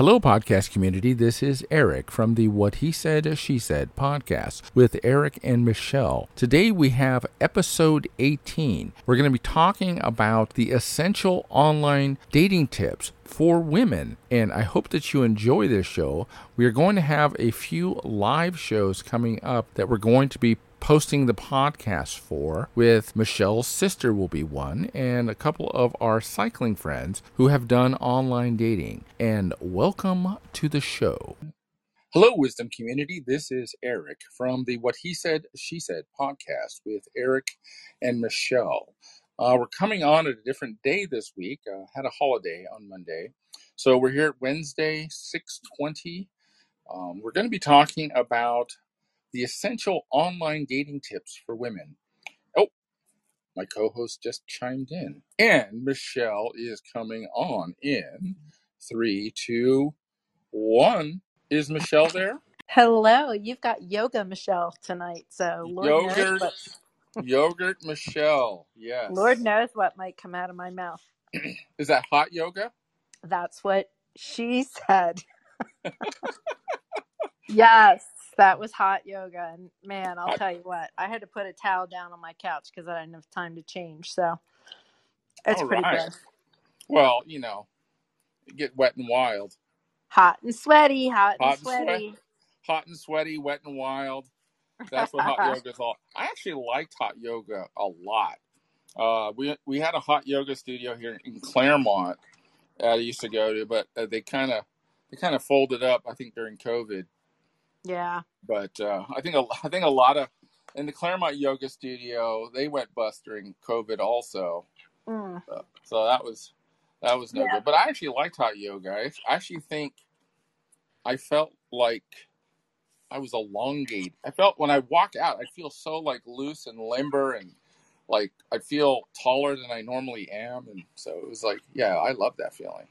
Hello, podcast community. This is Erik from the What He Said, She Said podcast with Erik and Michele. Today we have episode 18. We're going to be talking about the essential online dating tips for women. And I hope that you enjoy this show. We are going to have a few live shows coming up that we're going to be posting the podcast for with Michele's sister will be one and a couple of our cycling friends who have done online dating. And welcome to the show. Hello, wisdom community. This is Erik from the What He Said, She Said podcast with Erik and Michele. Uh, we're coming on at a different day this week. Uh, had a holiday on Monday, so we're here at Wednesday, six twenty. Um, we're going to be talking about the essential online dating tips for women. Oh, my co host just chimed in. And Michele is coming on in three, two, one. Is Michele there? Hello, you've got yoga Michele tonight, so Lord knows Yogurt, what yogurt Michele. Yes. Lord knows what might come out of my mouth. Is that hot yoga? That's what she said. yes, that was hot yoga, and man, I'll tell you what, I had to put a towel down on my couch because I didn't have time to change. So it's pretty right. good. Well, you know, get wet and wild. Hot and sweaty, hot and Hot and sweat. sweaty. Hot and sweaty, wet and wild. That's what hot yoga is all. I actually liked hot yoga a lot. Uh, we we had a hot yoga studio here in Claremont that I used to go to, but uh, they kind of they kind of folded up. I think during COVID, yeah, but uh, I think a, I think a lot of in the Claremont yoga studio they went bust during COVID also. Mm. So, so that was that was no yeah, good. But I actually liked hot yoga. I I actually think I felt like I was elongated. I felt when I walk out, I feel so like loose and limber and like I feel taller than I normally am. And so it was like, yeah, I love that feeling.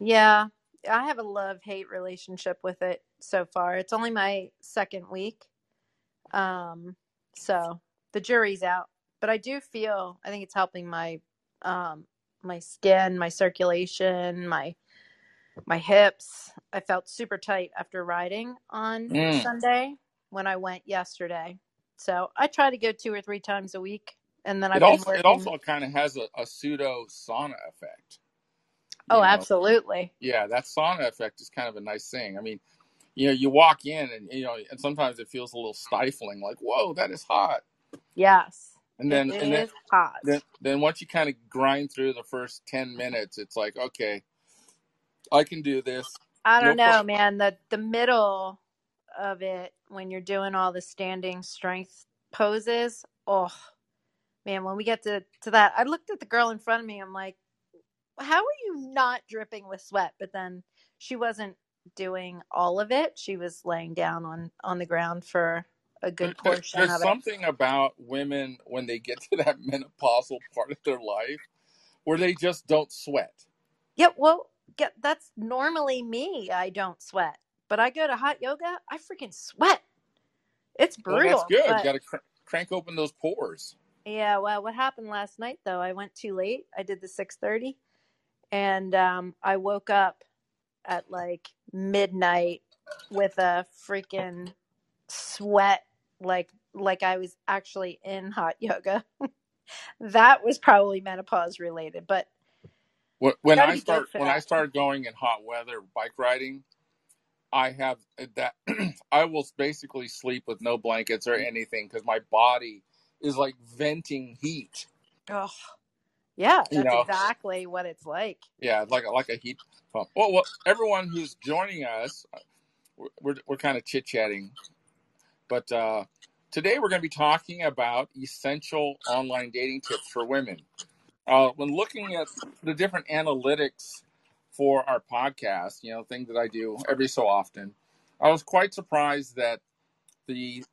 yeah. I have a love hate relationship with it so far. It's only my second week. Um, so the jury's out, but I do feel I think it's helping my um my skin, my circulation, my my hips. I felt super tight after riding on Mm. Sunday when I went yesterday. So I try to go two or three times a week, and then I've been also it also kind of has a, a pseudo sauna effect. Oh, know, absolutely. yeah, that sauna effect is kind of a nice thing. I mean, you know, you walk in and you know, and sometimes it feels a little stifling, like, whoa, that is hot. Yes, And then and then is hot. then then once you kind of grind through the first 10 minutes it's like okay i can do this I don't know, problem man. The the middle of it when you're doing all the standing strength poses. Oh man, when we get to to that, I looked at the girl in front of me. I'm like, how are you not dripping with sweat? But then she wasn't doing all of it. She was laying down on on the ground for a good portion there's of it. something about women when they get to that menopausal part of their life where they just don't sweat Yeah, well, get, that's normally me. I don't sweat, but I go to hot yoga. I freaking sweat. It's well that's brutal, good you got to cr- crank open those pores Yeah, well, what happened last night though? I went too late. I did the 6:30 and um I woke up at like midnight with a freaking sweat like like I was actually in hot yoga. that was probably menopause related, but when, you when got to i start when i start going in hot weather bike riding i have uh, that i will basically sleep with no blankets or anything because my body is like venting heat. Oh, yeah, you that's know exactly what it's like. Yeah, like a, like a heat pump. Well, well, everyone who's joining us, we're we're, we're kind of chit chatting, but uh, today we're going to be talking about essential online dating tips for women. Uh, when looking at the different analytics for our podcast, you know, thing that I do every so often, I was quite surprised that the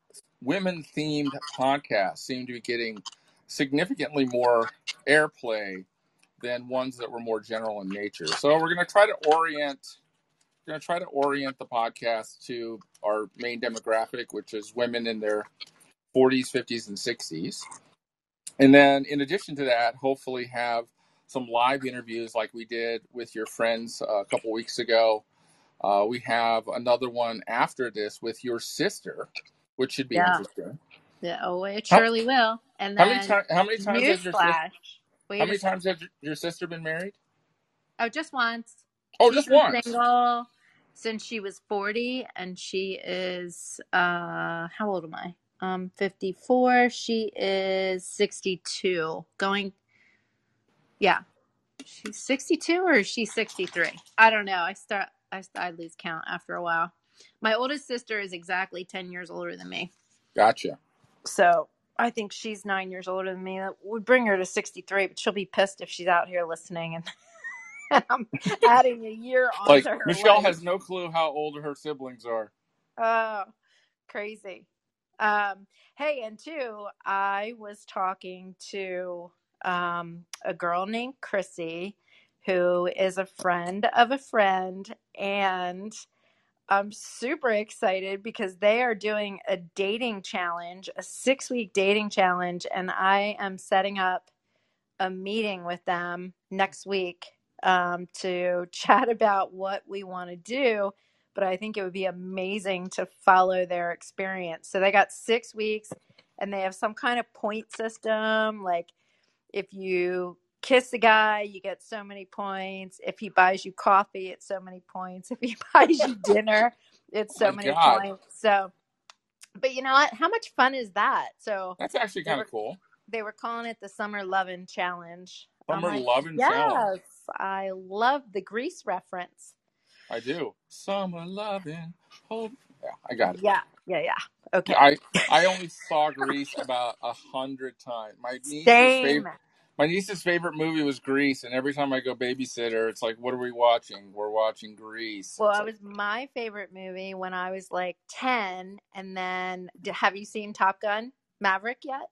women themed podcasts seem to be getting significantly more airplay than ones that were more general in nature. So we're going to try to orient going to try to orient the podcast to our main demographic, which is women in their 40s, 50s, and 60s. And then, in addition to that, hopefully have some live interviews like we did with your friends uh, a couple weeks ago Uh, we have another one after this with your sister, which should be Yeah. interesting. Yeah, oh, it surely will. And how many then times? How many times has your sis- newsflash. How many times has your- sister been married? Oh, just once. Oh, She's just been once. single since she was 40 and she is uh how old am I? Um 54. She is 62. Going yeah. She's 62 or is she 63? I don't know. I start I, I lose count after a while. My oldest sister is exactly 10 years older than me. Gotcha. So I think she's nine years older than me. That would bring her to 63, but she'll be pissed if she's out here listening and I'm adding a year Like onto her Michele life. has no clue how old her siblings are. Oh, crazy. Um, hey, and two, I was talking to um, a girl named Chrissy who is a friend of a friend, and I'm super excited because they are doing a dating challenge, a six week dating challenge, and I am setting up a meeting with them next week um, to chat about what we want to do. But I think it would be amazing to follow their experience. So they got six weeks and they have some kind of point system. Like if you kiss a guy, you get so many points. If he buys you coffee, it's so many points. If he buys you dinner, it's so many God, points. So, but you know what? How much fun is that? So that's actually kind of cool. they were calling it the Summer Lovin' Challenge. Summer like, loving challenge. yes, I love the Grease reference. I do. Summer loving. Hope. Yeah, I got it. Yeah, yeah, yeah. Okay. I I only saw Grease about a hundred times. My niece's Same. favorite my niece's favorite movie was Grease, and every time I go babysitter, it's like, what are we watching? We're watching Grease. Well, it like, was my favorite movie when I was like 10. And then, have you seen Top Gun Maverick yet?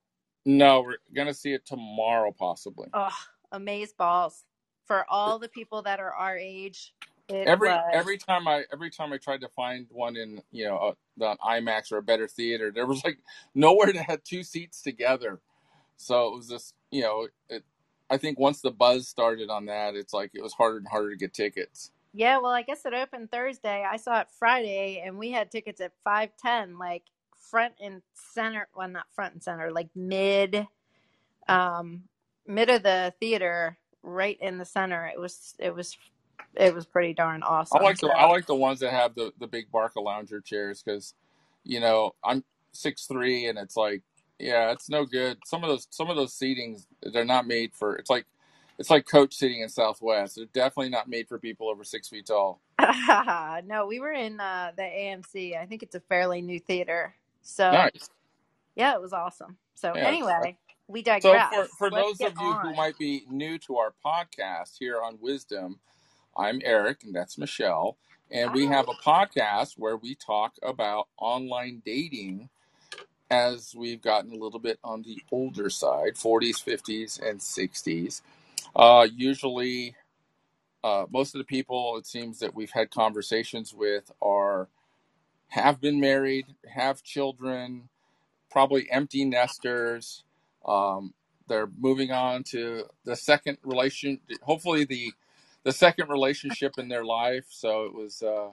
no, we're gonna see it tomorrow, possibly. Oh, amaze balls. For all the people that are our age, it Every was. every time I every time I tried to find one in you know uh, the IMAX or a better theater, there was like nowhere that had two seats together. So it was just you know it. I think once the buzz started on that, it's like it was harder and harder to get tickets. Yeah, well, I guess it opened Thursday. I saw it Friday, and we had tickets at 510, like front and center. Well, not front and center, like mid, um, mid of the theater, right in the center. It was, it was, it was pretty darn awesome. I like the So, I like the ones that have the the big Barcalounger chairs because, you know, I'm six three and it's like, yeah, it's no good. Some of those some of those seatings they're not made for. It's like it's like coach seating in Southwest. They're definitely not made for people over six feet tall. no, we were in uh, the AMC. I think it's a fairly new theater. So Nice. yeah, it was awesome. So Yeah. anyway, we digress. So for for those of you who might be new to our podcast here on Wisdom, I'm Erik and that's Michele, and we have a podcast where we talk about online dating as we've gotten a little bit on the older side 40s 50s and 60s uh, usually uh, most of the people it seems that we've had conversations with are have been married have children probably empty nesters um, they're moving on to the second relation hopefully the the second relationship in their life. So it was uh,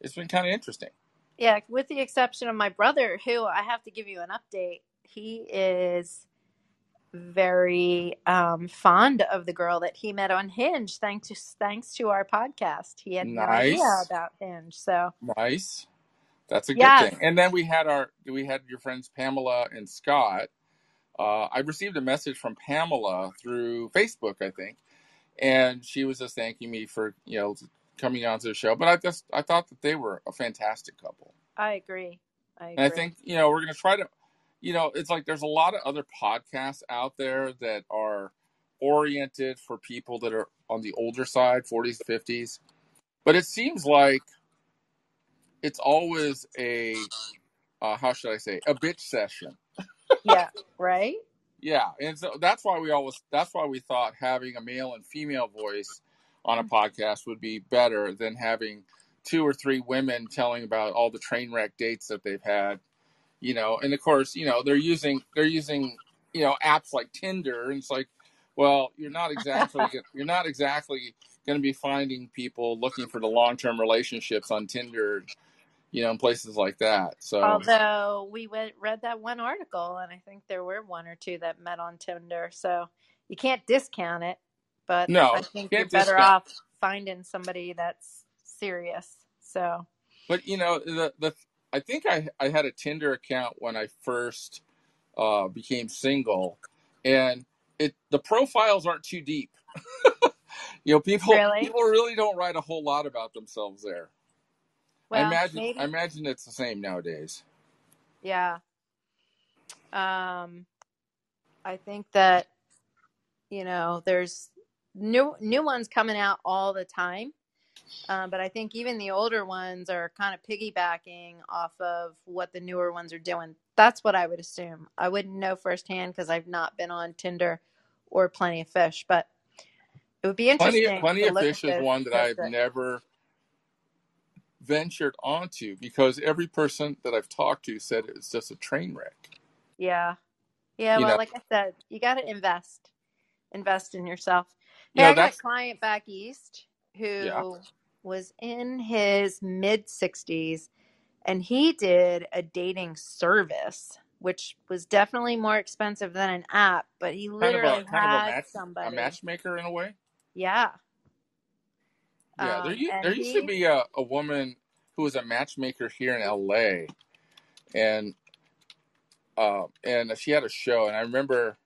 it's been kind of interesting Yeah, with the exception of my brother, who I have to give you an update. He is very um, fond of the girl that he met on Hinge, thanks to thanks to our podcast. He had no idea nice about Hinge, so Nice. That's a good yes, thing. And then we had our we had your friends Pamela and Scott. Uh, I received a message from Pamela through Facebook, I think, and she was just thanking me for you know coming onto the show. But I just I thought that they were a fantastic couple, I agree. I and I think you know we're gonna try to, you know, it's like there's a lot of other podcasts out there that are oriented for people that are on the older side, 40s, 50s, but it seems like it's always a uh, how should I say a bitch session. Yeah, right? Yeah, and so that's why we always that's why we thought having a male and female voice on a mm-hmm. podcast would be better than having two or three women telling about all the train wreck dates that they've had. You know, and of course, you know they're using they're using you know apps like Tinder, and it's like, well, you're not exactly you're not exactly going to be finding people looking for the long term relationships on Tinder, you know, in places like that. So, Although we went, read that one article, and I think there were one or two that met on Tinder, so you can't discount it. But no, I think you're better off finding somebody that's serious. So But you know, the the I think I I had a Tinder account when I first uh, became single, and it the profiles aren't too deep. you know, people really, people really don't write a whole lot about themselves there. I well, imagine I imagine it's the same nowadays. yeah. Um, I think that you know there's new new ones coming out all the time. Um, but I think even the older ones are kind of piggybacking off of what the newer ones are doing. That's what I would assume. I wouldn't know firsthand because I've not been on Tinder or Plenty of Fish, but it would be interesting Plenty to of Fish is one that I've never ventured onto because every person that I've talked to said it's just a train wreck. yeah, yeah. You Well, know, like I said, you got to invest, invest in yourself. Hey, I got a client back east yeah. who was in his mid 60s and he did a dating service which was definitely more expensive than an app but he Kind of literally a kind of a had match a matchmaker in a way. yeah Yeah, there um u- and there used to be a, a woman who was a matchmaker here in LA, and uh, and she had a show, and I remember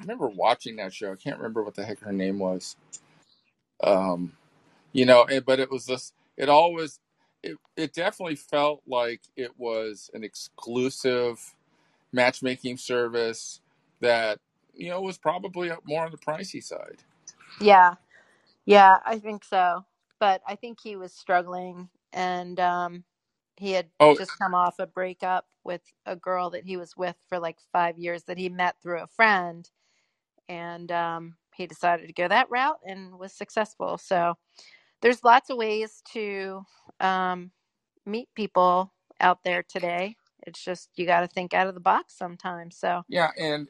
I remember watching that show. I can't remember what the heck her name was. Um, you know, and, but it was this. It always it it definitely felt like it was an exclusive matchmaking service that you know was probably more on the pricey side. yeah yeah i think so but i think he was struggling and um he had Oh, just come off a breakup with a girl that he was with for like five years that he met through a friend and um, he decided to go that route and was successful. So there's lots of ways to um, meet people out there today. It's just you got to think out of the box sometimes. So yeah, and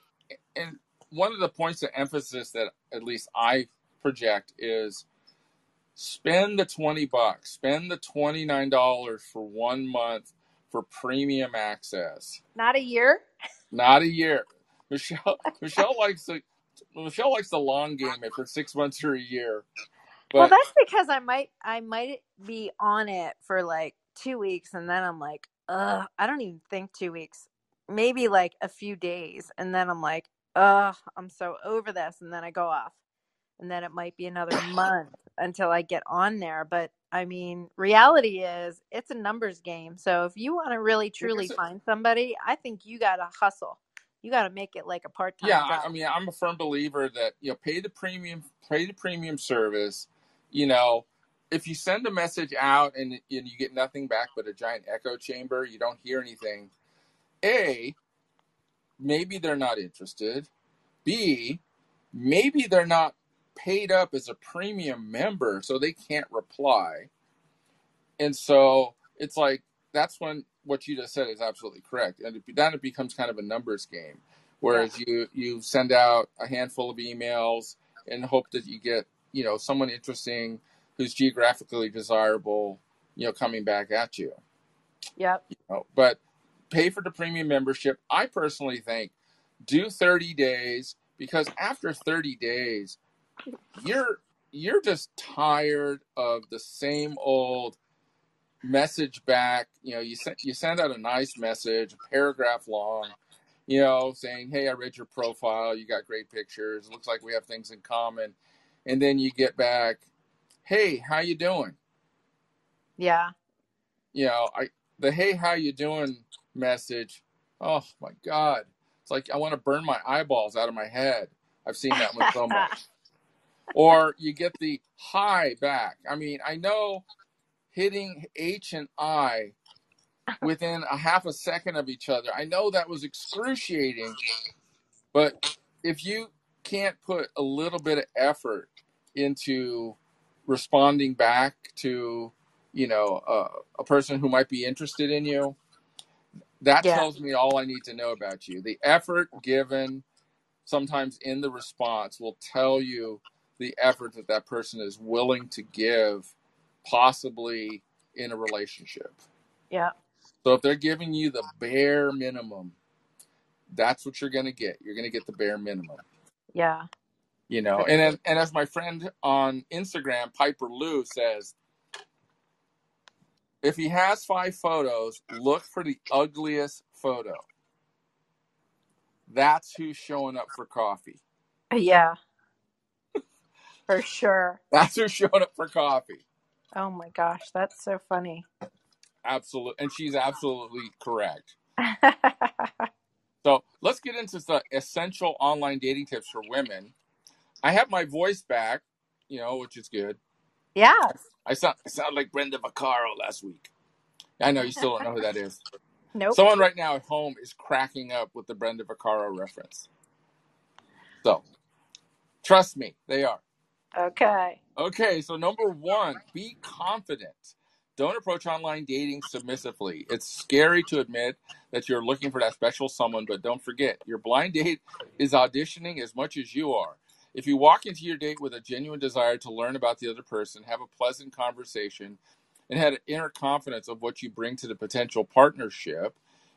and one of the points of emphasis that at least I project is spend the 20 bucks, spend the $29 for one month for premium access, not a year. not a year. Michele Michele likes the Michele likes the long game it for six months or a year. Well, that's because I might I might be on it for like two weeks and then I'm like, ugh, I don't even think two weeks. Maybe like a few days. And then I'm like, ugh, I'm so over this. And then I go off. And then it might be another month until I get on there. But I mean, reality is it's a numbers game. So if you want to really truly find somebody, I think you gotta hustle. You gotta make it like a part yeah, time I I mean I'm a firm believer that you know pay the premium pay the premium service, you know, if you send a message out and, and you get nothing back but a giant echo chamber, you don't hear anything. A, maybe they're not interested. B, maybe they're not paid up as a premium member, so they can't reply. And so it's like that's when what you just said is absolutely correct, and it, then it becomes kind of a numbers game. Yeah. Whereas you you send out a handful of emails and hope that you get you know someone interesting who's geographically desirable, you know, coming back at you. Yep. You know, but pay for the premium membership. I personally think do 30 days because after 30 days, you're you're just tired of the same old message back. You know, you send you send out a nice message, a paragraph long, you know, saying, "Hey, I read your profile. You got great pictures. Looks like we have things in common." And then you get back, "Hey, how you doing?" Yeah. You know, I the "Hey, how you doing?" message. Oh my god. It's like I want to burn my eyeballs out of my head. I've seen that one so much. Or you get the hi back. I mean, I know hitting H and I within a half a second of each other. I know that was excruciating, but if you can't put a little bit of effort into responding back to, you know, uh, a person who might be interested in you, that yeah. tells me all I need to know about you. The effort given sometimes in the response will tell you the effort that that person is willing to give, possibly in a relationship. Yeah. So if they're giving you the bare minimum, that's what you're going to get. You're going to get the bare minimum. Yeah. You know, and and as my friend on Instagram, Piper Lou says, if he has five photos, look for the ugliest photo. That's who's showing up for coffee. Yeah. For sure. That's who's showing up for coffee. Oh my gosh, that's so funny. Absolutely. And she's absolutely correct. So let's get into the essential online dating tips for women. I have my voice back, you know, which is good. yes. I sound, I sound like Brenda Vaccaro last week. I know you still don't know who that is. Nope. Someone right now at home is cracking up with the Brenda Vaccaro reference. So, trust me, they are. Okay. Okay, so number one, be confident. Don't approach online dating submissively. It's scary to admit that you're looking for that special someone, but don't forget, your blind date is auditioning as much as you are. If you walk into your date with a genuine desire to learn about the other person, have a pleasant conversation, and had an inner confidence of what you bring to the potential partnership,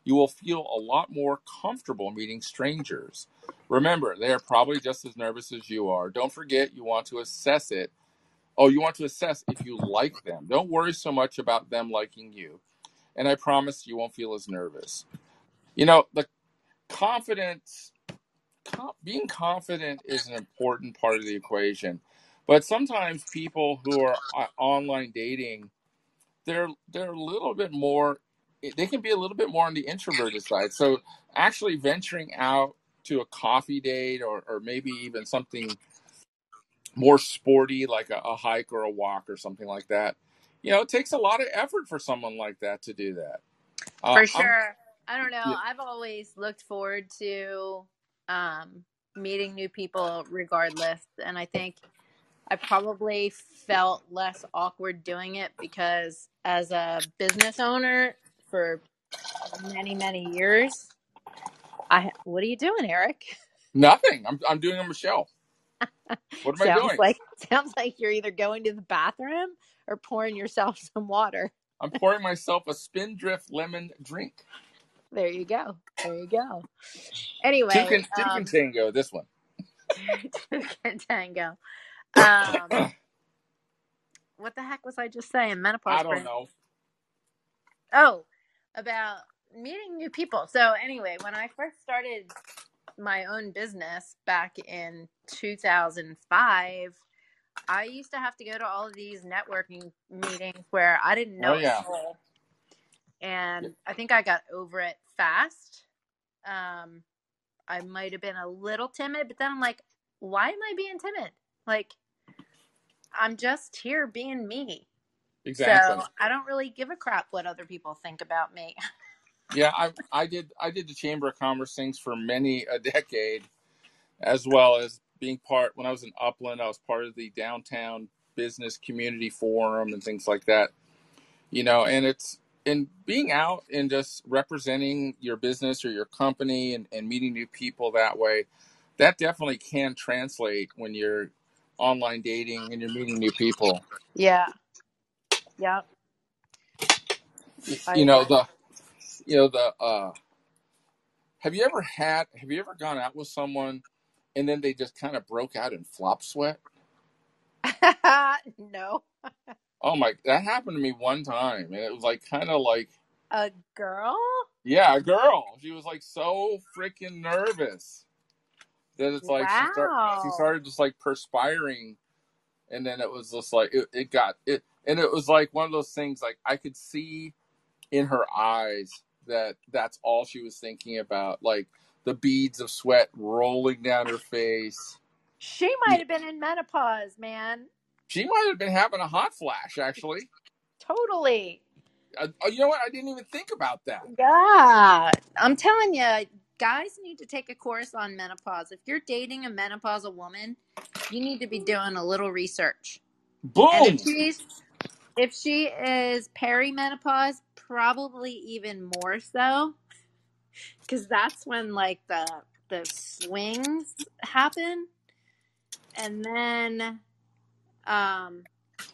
you will feel a lot more comfortable meeting strangers. Remember, they are probably just as nervous as you are. Don't forget, you want to assess it. Oh, you want to assess if you like them. Don't worry so much about them liking you. And I promise you won't feel as nervous. You know, the confidence, com- being confident is an important part of the equation. But sometimes people who are uh, online dating, they're they're a little bit more they can be a little bit more on the introverted side. So actually venturing out to a coffee date or, or maybe even something more sporty like a, a hike or a walk or something like that, you know, it takes a lot of effort for someone like that to do that. Uh, For I'm- sure. I don't know. Yeah. I've always looked forward to um, meeting new people regardless. And I think I probably felt less awkward doing it because as a business owner for many, many years, I what are you doing, Erik? nothing. I'm, I'm doing a Michele. What am I sounds doing? like sounds like you're either going to the bathroom or pouring yourself some water. I'm pouring myself a Spindrift lemon drink. There you go. There you go. Anyway, Two can, two um, can tango, this one. two can tango. Um, what the heck was I just saying? Menopause. I don't brain. know. Oh, about meeting new people. So anyway, when I first started my own business back in 2005, I used to have to go to all of these networking meetings where I didn't know Oh, yeah. soul. And I think I got over it fast. Um, I might have been a little timid, but then I'm like, why am I being timid? Like, I'm just here being me. Exactly. So I don't really give a crap what other people think about me. Yeah, I I did I did the Chamber of Commerce things for many a decade, as well as being part when I was in Upland, I was part of the downtown business community forum and things like that. You know, and it's and being out and just representing your business or your company and, and meeting new people that way, that definitely can translate when you're online dating and you're meeting new people. Yeah. Yep. I you know agree. the you know the uh have you ever had have you ever gone out with someone and then they just kind of broke out in flop sweat no. oh my that happened to me one time and it was like kind of like A girl? yeah a girl she was like so freaking nervous that it's like she, start, she started just like perspiring and then it was just like it, it got it and it was like one of those things like i could see in her eyes that that's all she was thinking about like the beads of sweat rolling down her face She might have been in menopause, man. she might have been having a hot flash actually Totally. uh, oh, you know what i didn't even think about that Yeah. I'm telling you, guys need to take a course on menopause. If you're dating a menopausal woman, you need to be doing a little research. And boom if she's if she is perimenopause, probably even more so, because that's when like the the swings happen. and then um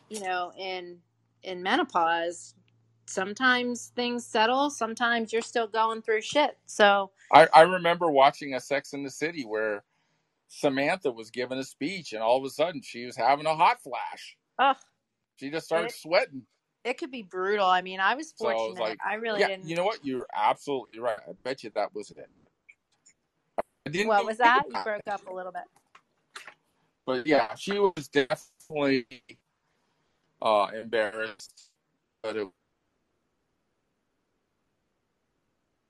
you know in in menopause sometimes things settle sometimes you're still going through shit so I, I remember watching a Sex in the City where Samantha was giving a speech, and all of a sudden she was having a hot flash. ugh, She just started it, sweating. it could be brutal i mean i was So I was fortunate like, i really yeah, didn't you know what? You're absolutely right. I bet you that was it. What was that you broke up a little bit But yeah, she was definitely uh, embarrassed. But it,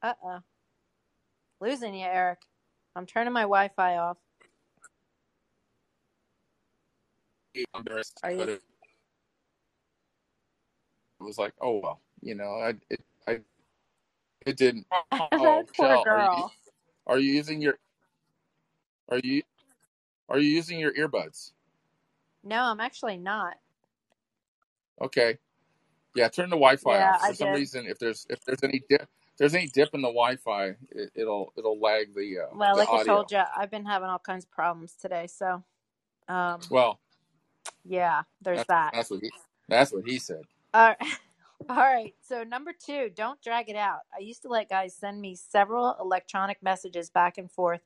uh-uh losing you erik i'm turning my wi-fi off embarrassed. are you was like, oh well, you know, I it, I it didn't. Oh, poor Shell, are you girl are you using your are you are you using your earbuds? no i'm actually not Okay. Yeah, turn the Wi-Fi yeah off. i For some did reason, if there's if there's any dip, if there's any dip in the Wi-Fi, it, it'll it'll lag the uh, well the like i told you i've been having all kinds of problems today so um Well, yeah there's that's that that's what he that's what he said. All right. So, number two, don't drag it out. I used to let guys send me several electronic messages back and forth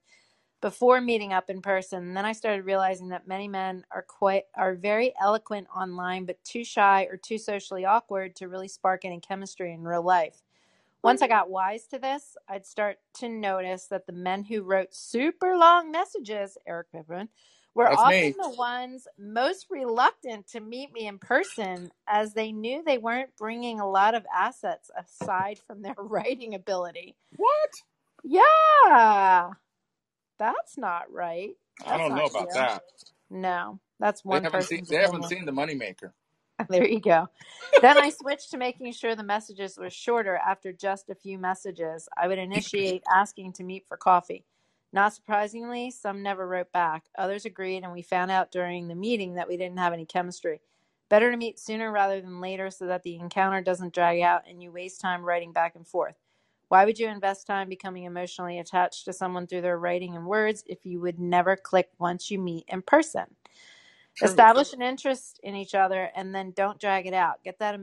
before meeting up in person. And then I started realizing that many men are quite are very eloquent online, but too shy or too socially awkward to really spark any chemistry in real life. Once I got wise to this, I'd start to notice that the men who wrote super long messages, Erik Pippin, were That's often me. the ones most reluctant to meet me in person as they knew they weren't bringing a lot of assets aside from their writing ability. What? Yeah, that's not right. I don't know about you. that. No, that's one. They one haven't seen they haven't seen the moneymaker. There you go. then I switched to making sure the messages were shorter after just a few messages. I would initiate asking to meet for coffee. Not surprisingly, some never wrote back. Others agreed, and we found out during the meeting that we didn't have any chemistry. Better to meet sooner rather than later so that the encounter doesn't drag out and you waste time writing back and forth. Why would you invest time becoming emotionally attached to someone through their writing and words if you would never click once you meet in person? True. Establish an interest in each other and then don't drag it out. Get that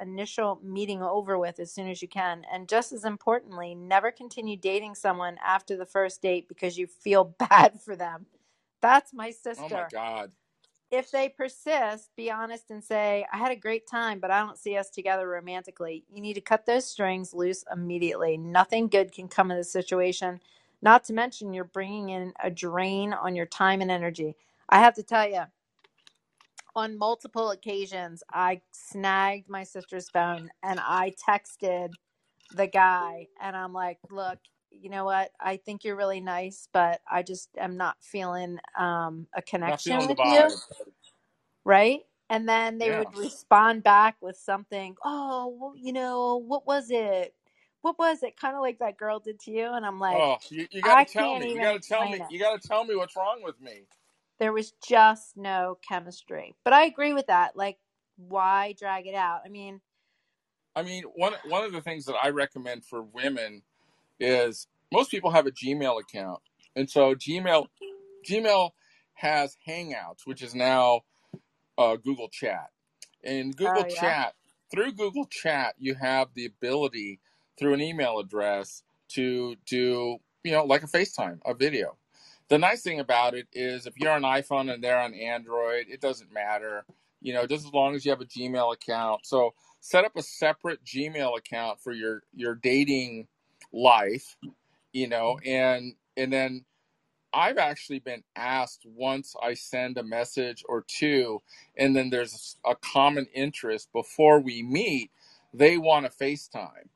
initial meeting over with as soon as you can. And just as importantly, never continue dating someone after the first date because you feel bad for them. That's my sister. Oh my god. If they persist, be honest and say, I had a great time, but I don't see us together romantically. You need to cut those strings loose immediately. Nothing good can come of this situation. Not to mention, you're bringing in a drain on your time and energy. I have to tell you, on multiple occasions, I snagged my sister's phone and I texted the guy, and I'm like, look, you know what? I think you're really nice, but I just am not feeling um, a connection feeling with you, right? And then they Yeah. would respond back with something, oh, well, you know, what was it? What was it? Kind of like that girl did to you. And I'm like, Oh, you, you got I to tell me. You got to tell me. it. You got to tell me what's wrong with me. There was just no chemistry. But I agree with that. Like, why drag it out? I mean, I mean, one one of the things that I recommend for women is most people have a Gmail account, and so Gmail Gmail has Hangouts, which is now uh, Google Chat. And Google oh, yeah. Chat, through Google Chat, you have the ability through an email address to do, you know, like a FaceTime, a video. The nice thing about it is if you're on iPhone and they're on Android, it doesn't matter, you know, just as long as you have a Gmail account. So set up a separate Gmail account for your your dating life, you know, and and then I've actually been asked once I send a message or two, and then there's a common interest before we meet, they want to FaceTime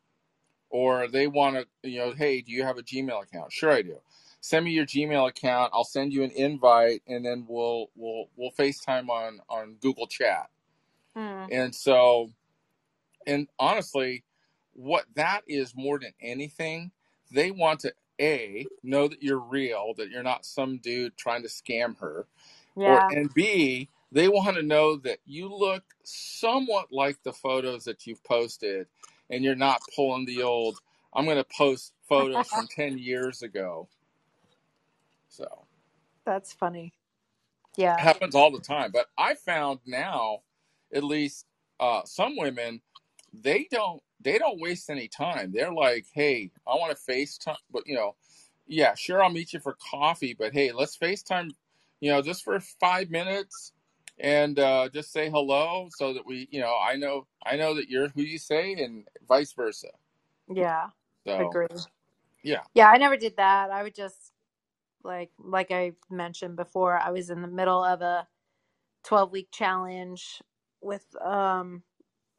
or they want to, you know, hey, do you have a Gmail account? Sure, I do. Send me your Gmail account. I'll send you an invite, and then we'll we'll we'll FaceTime on on Google Chat. Hmm. And so, and honestly, what that is more than anything, they want to a know that you're real, that you're not some dude trying to scam her, or Yeah. and b they want to know that you look somewhat like the photos that you've posted, and you're not pulling the old. I'm going to post photos from ten years ago. So That's funny. Yeah. happens all the time. But I found now, at least uh, some women, they don't they don't waste any time. They're like, hey, I want to FaceTime, but you know, yeah, sure, I'll meet you for coffee, but hey, let's FaceTime, you know, just for five minutes and uh, just say hello so that we, you know, I know I know that you're who you say and vice versa. Yeah. So Agree. yeah, Yeah, I never did that. I would just like like I mentioned before, I was in the middle of a 12 week challenge with um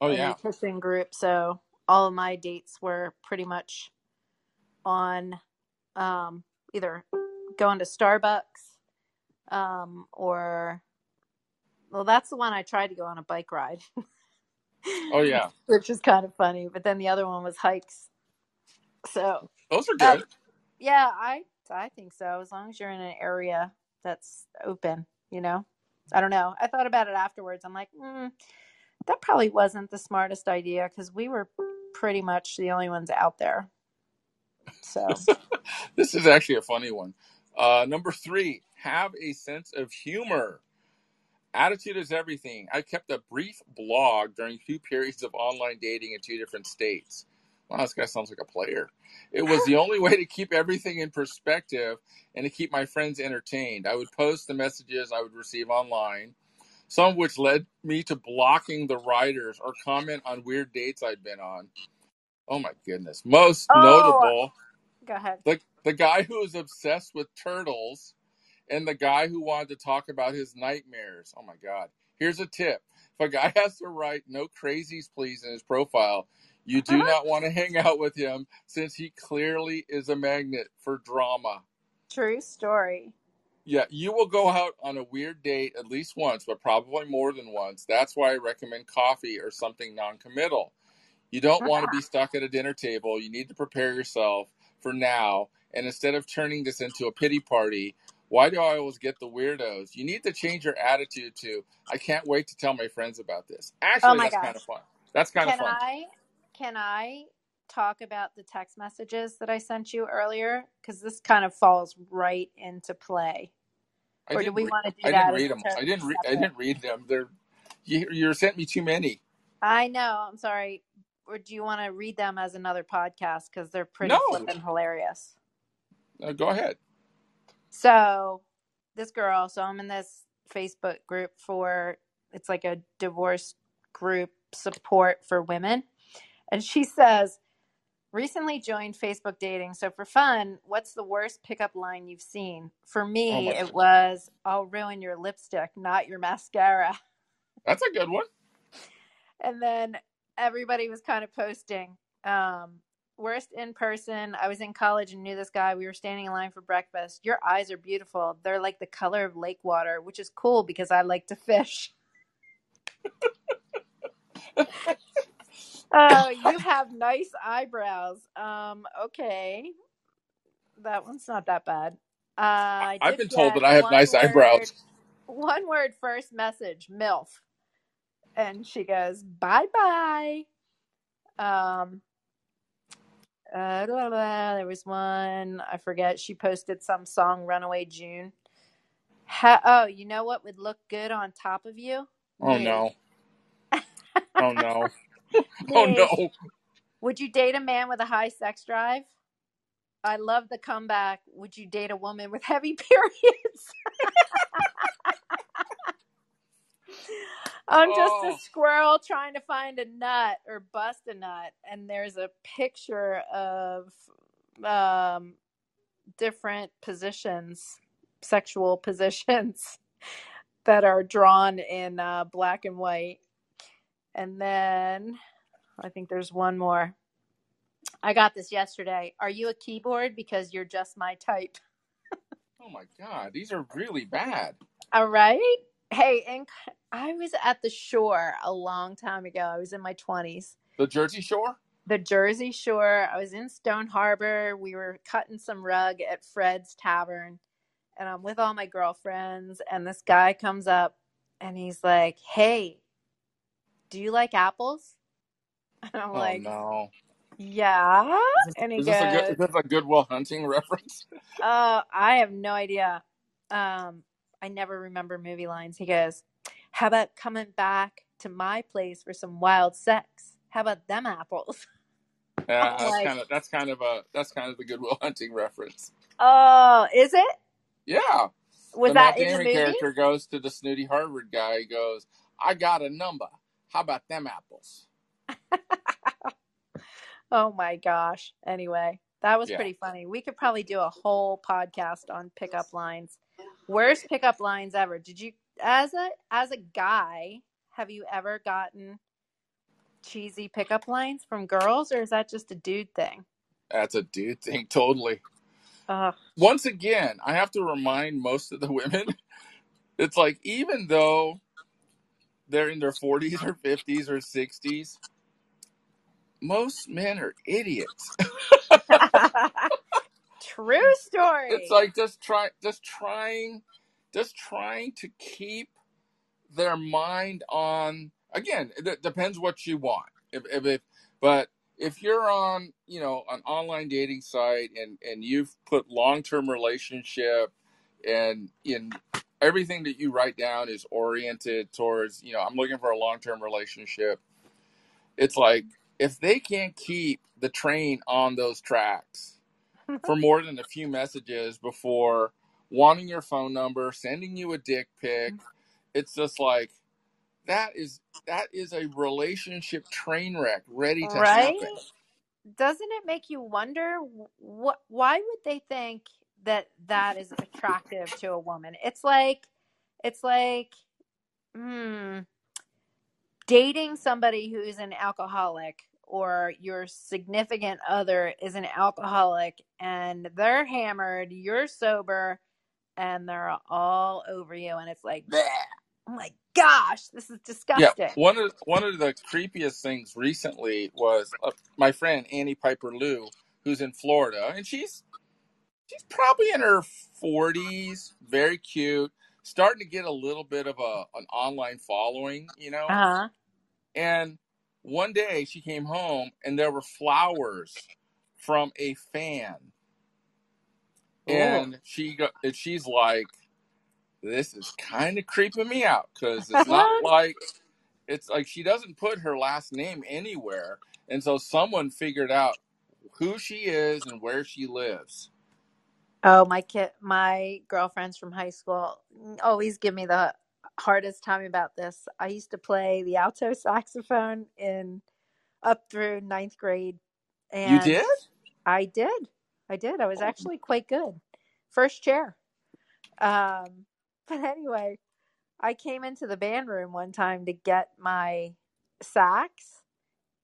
oh a yeah, nutrition group, so all of my dates were pretty much on um either going to Starbucks um or well that's the one I tried to go on a bike ride, oh yeah, which is kind of funny, but then the other one was hikes. So, those are uh, good. Yeah, I I think so. As long as you're in an area that's open, you know. I don't know. I thought about it afterwards. I'm like, mm, that probably wasn't the smartest idea because we were pretty much the only ones out there. So This is actually a funny one. Uh, number three, have a sense of humor. Attitude is everything. I kept a brief blog during two periods of online dating in two different states. Wow, this guy sounds like a player. It was the only way to keep everything in perspective and to keep my friends entertained. I would post the messages I would receive online, some of which led me to blocking the writers or comment on weird dates I'd been on. Oh my goodness. Most Oh, notable, go ahead. the, the guy who was obsessed with turtles and the guy who wanted to talk about his nightmares. Oh my God. Here's a tip if a guy has to write no crazies, please, in his profile, you do not want to hang out with him since he clearly is a magnet for drama. True story. Yeah, you will go out on a weird date at least once, but probably more than once. That's why I recommend coffee or something non committal. You don't want to be uh-huh. stuck at a dinner table. You need to prepare yourself for now. And instead of turning this into a pity party, why do I always get the weirdos? You need to change your attitude to, I can't wait to tell my friends about this. Oh Actually, my that's kind of fun. That's kind of Can fun. I can I talk about the text messages that I sent you earlier? Because this kind of falls right into play. I Or do didn't we read, want to do I that didn't read them. I didn't read. I didn't read them. They're you, you sent me too many. I know. I'm sorry. Or do you want to read them as another podcast? Because they're pretty No, flippin' hilarious. no, go ahead. So, this girl, so I'm in this Facebook group for, it's like a divorce group support for women. And she says, recently joined Facebook dating. So, for fun, what's the worst pickup line you've seen? For Oh me, my, it was, I'll ruin your lipstick, not your mascara. that's a good one. and then everybody was kind of posting um worst in person i was in college and knew this guy we were standing in line for breakfast your eyes are beautiful they're like the color of lake water which is cool because i like to fish oh you have nice eyebrows um okay that one's not that bad uh I, I've been told that I have nice word eyebrows. one word first message milf and she goes bye bye um uh, blah, blah, there was one I forget. She posted some song "Runaway June." Ha- oh, you know what would look good on top of you? Oh no. Oh no. Oh no. Would you date a man with a high sex drive? I love the comeback. Would you date a woman with heavy periods? I'm just a Oh, squirrel trying to find a nut or bust a nut, and there's a picture of um, different positions, sexual positions that are drawn in uh, black and white. And then I think there's one more. I got this yesterday. Are you a keyboard? Because you're just my type. oh my God. These are really bad. All right. Hey, and I was at the shore a long time ago. I was in my 20s. The Jersey Shore? The Jersey Shore. I was in Stone Harbor. We were cutting some rug at Fred's Tavern, and I'm with all my girlfriends. And this guy comes up and he's like, Hey, do you like apples? And I'm Oh like, no. Yeah. Is this, And he is this a good is this a Good Will Hunting reference? Uh, I have no idea. Um, I never remember movie lines. He goes, "How about coming back to my place for some wild sex? How about them apples?" Yeah, I'm that's like, kind of that's kind of a that's kind of the Good Will Hunting reference. "Oh, is it? Yeah, Was the that Matt in the movie?" character goes to the snooty Harvard guy. He goes, "I got a number. How about them apples?" Oh my gosh. Anyway, that was Yeah. pretty funny. We could probably do a whole podcast on pickup lines. Worst pickup lines ever. Did you as a as a guy, have you ever gotten cheesy pickup lines from girls or is that just a dude thing? That's a dude thing, totally. Ugh. Once again, I have to remind most of the women, it's like even though they're in their 40s or 50s or 60s, most men are idiots. True story. It's like just try just trying just trying to keep their mind on again, it depends what you want. If, if, if but if you're on, you know, an online dating site and and you've put long-term relationship and in everything that you write down is oriented towards, you know, I'm looking for a long-term relationship. It's like if they can't keep the train on those tracks for more than a few messages before wanting your phone number, sending you a dick pic. Mm-hmm. It's just like that is that is a relationship train wreck ready to right? happen. Doesn't it make you wonder what why would they think that that is attractive to a woman? It's like it's like hmm dating somebody who's an alcoholic or your significant other is an alcoholic and they're hammered, you're sober, and they're all over you, and it's like, "Bleh." oh my gosh, this is disgusting. Yeah, one of one of the creepiest things recently was uh, my friend Annie Piper Lou, who's in Florida, and she's she's probably in her forties, very cute, starting to get a little bit of a an online following, you know. Uh huh. And one day she came home and there were flowers from a fan, Ooh. and she go, and she's like, "This is kind of creeping me out because it's not like it's like she doesn't put her last name anywhere, and so someone figured out who she is and where she lives." Oh, my kid, my girlfriends from high school always give me the hardest time about this. I used to play the alto saxophone in up through ninth grade, and You did? I did. I did. I was Oh, actually quite good. First chair. Um, but anyway, I came into the band room one time to get my sax,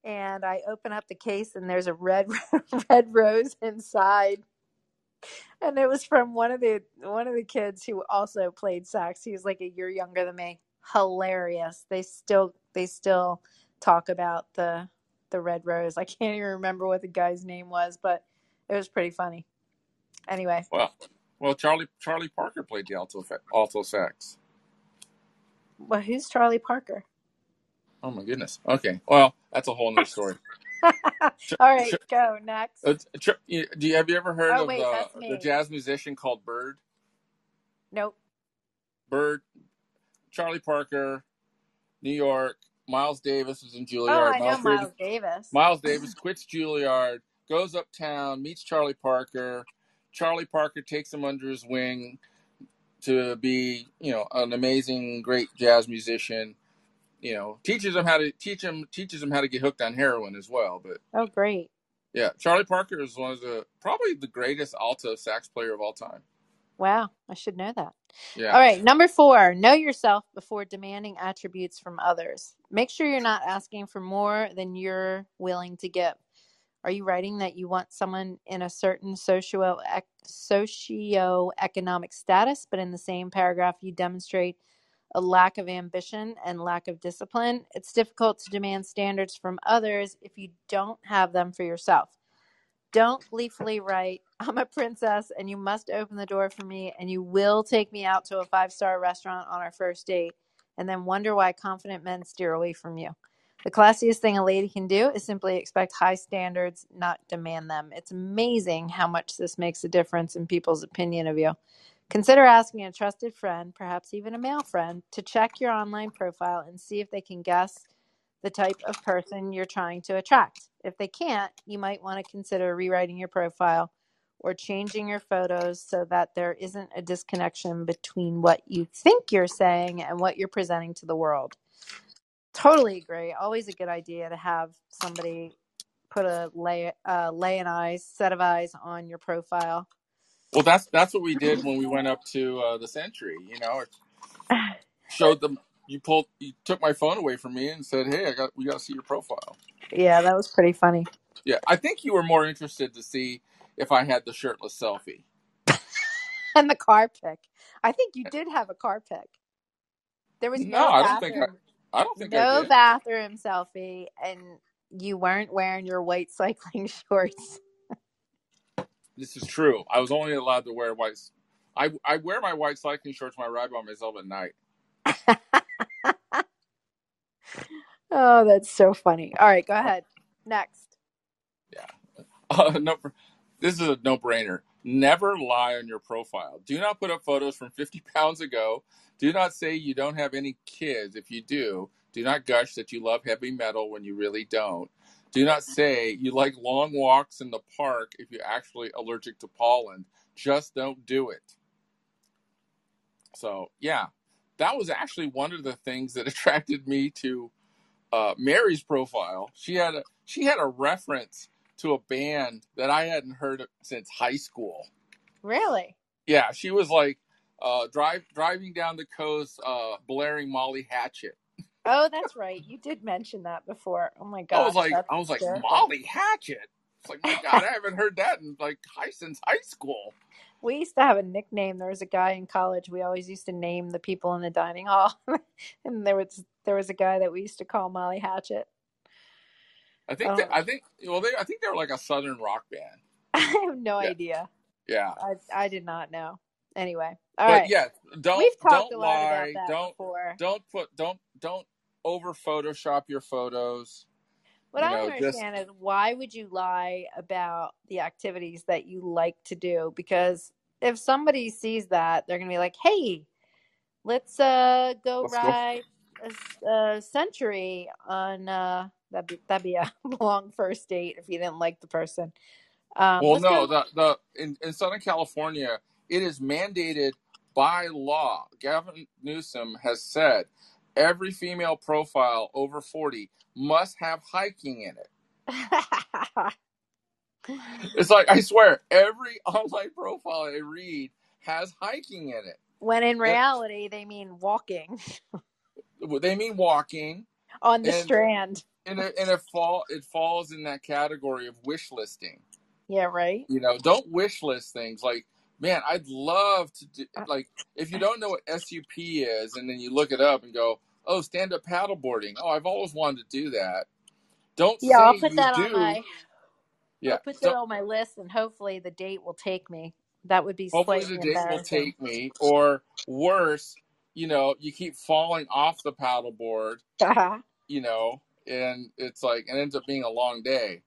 and I open up the case, and there's a red red rose inside. And it was from one of the one of the kids who also played sax. He was like a year younger than me. Hilarious. They still they still talk about the the red rose. I can't even remember what the guy's name was, but it was pretty funny. Anyway, well, well, Charlie Charlie Parker played the alto alto sax. well, who's Charlie Parker? Oh my goodness. Okay, well, that's a whole nother story. All right, go next. uh, do you have you ever heard Oh of wait, the jazz musician called Bird? Nope. Bird, Charlie Parker, New York. Miles Davis was in Juilliard. Oh. I know Miles Davis Miles Davis. Miles Davis quits Juilliard, goes uptown, meets Charlie Parker. Charlie Parker takes him under his wing to be, you know, an amazing, great jazz musician. You know, teaches them how to teach them teaches them how to get hooked on heroin as well. But Oh, great. yeah, Charlie Parker is one of the probably the greatest alto sax player of all time. Wow, I should know that. Yeah, All right, number four, know yourself before demanding attributes from others. Make sure you're not asking for more than you're willing to give. Are you writing that you want someone in a certain socio socio-economic status, but in the same paragraph you demonstrate a lack of ambition and lack of discipline? It's difficult to demand standards from others if you don't have them for yourself. Don't gleefully write, I'm a princess and you must open the door for me and you will take me out to a five star restaurant on our first date, and then wonder why confident men steer away from you. The classiest thing a lady can do is simply expect high standards, not demand them. It's amazing how much this makes a difference in people's opinion of you. Consider asking a trusted friend, perhaps even a male friend, to check your online profile and see if they can guess the type of person you're trying to attract. If they can't, you might want to consider rewriting your profile or changing your photos so that there isn't a disconnection between what you think you're saying and what you're presenting to the world. Totally agree. Always a good idea to have somebody put a lay uh, lay an eyes set of eyes on your profile. Well, that's that's what we did when we went up to uh, the Century. You know, it showed them. You pulled, you took my phone away from me and said, "Hey, I got, we got to see your profile." Yeah, that was pretty funny. Yeah, I think you were more interested to see if I had the shirtless selfie. And the car pic. I think you did have a car pic. There was no, No, I don't think I, I don't think I no bathroom selfie, and you weren't wearing your white cycling shorts. This is true. I was only allowed to wear white. I I wear my white cycling shorts when I ride by myself at night. Oh, that's so funny. All right, go ahead. Next. Uh, no, this is a no-brainer. Never lie on your profile. Do not put up photos from 50 pounds ago. Do not say you don't have any kids if you do. Do not gush that you love heavy metal when you really don't. Do not say you like long walks in the park if you're actually allergic to pollen. Just don't do it. So, yeah, that was actually one of the things that attracted me to uh, Mary's profile. She had a she had a reference to a band that I hadn't heard of since high school. Really? Yeah, she was like uh, drive driving down the coast, uh, blaring Molly Hatchet. Oh, that's right. You did mention that before. Oh my god. I was like, I was like. Molly Hatchet. It's like my God, I haven't heard that in like high since high school. We used to have a nickname. There was a guy in college. We always used to name the people in the dining hall, and there was there was a guy that we used to call Molly Hatchet. I think Oh. that, um, I think well they I think they were like a southern rock band. I have no Yeah. idea. Yeah, I I did not know. Anyway, all but right. yeah, don't We've talked don't a lot lie. about that Don't before. don't put don't don't over Photoshop your photos. What you I know, don't just- is why would you lie about the activities that you like to do? Because if somebody sees that, they're gonna be like, "Hey, let's uh go Let's go. ride a, s- a century on uh that'd be that'd be a long first date if you didn't like the person." Um, Well, no, go- the the in, in Southern California, it is mandated by law. Gavin Newsom has said every female profile over forty must have hiking in it. It's like I swear, every online profile I read has hiking in it. when in reality they mean walking They mean walking, on the And- strand. and it, and it fall it falls in that category of wish listing. Yeah, right. You know, don't wish list things like. Man, I'd love to do uh, like if you uh. don't know what SUP is, and then you look it up and go, "Oh, stand up paddleboarding." Oh, I've always wanted to do that. Don't Yeah, I'll put you that do. on my yeah, I'll put that on my list, and hopefully the date will take me. That would be hopefully the date will take me or worse you know you keep falling off the paddleboard uh-huh. you know and it's like it ends up being a long day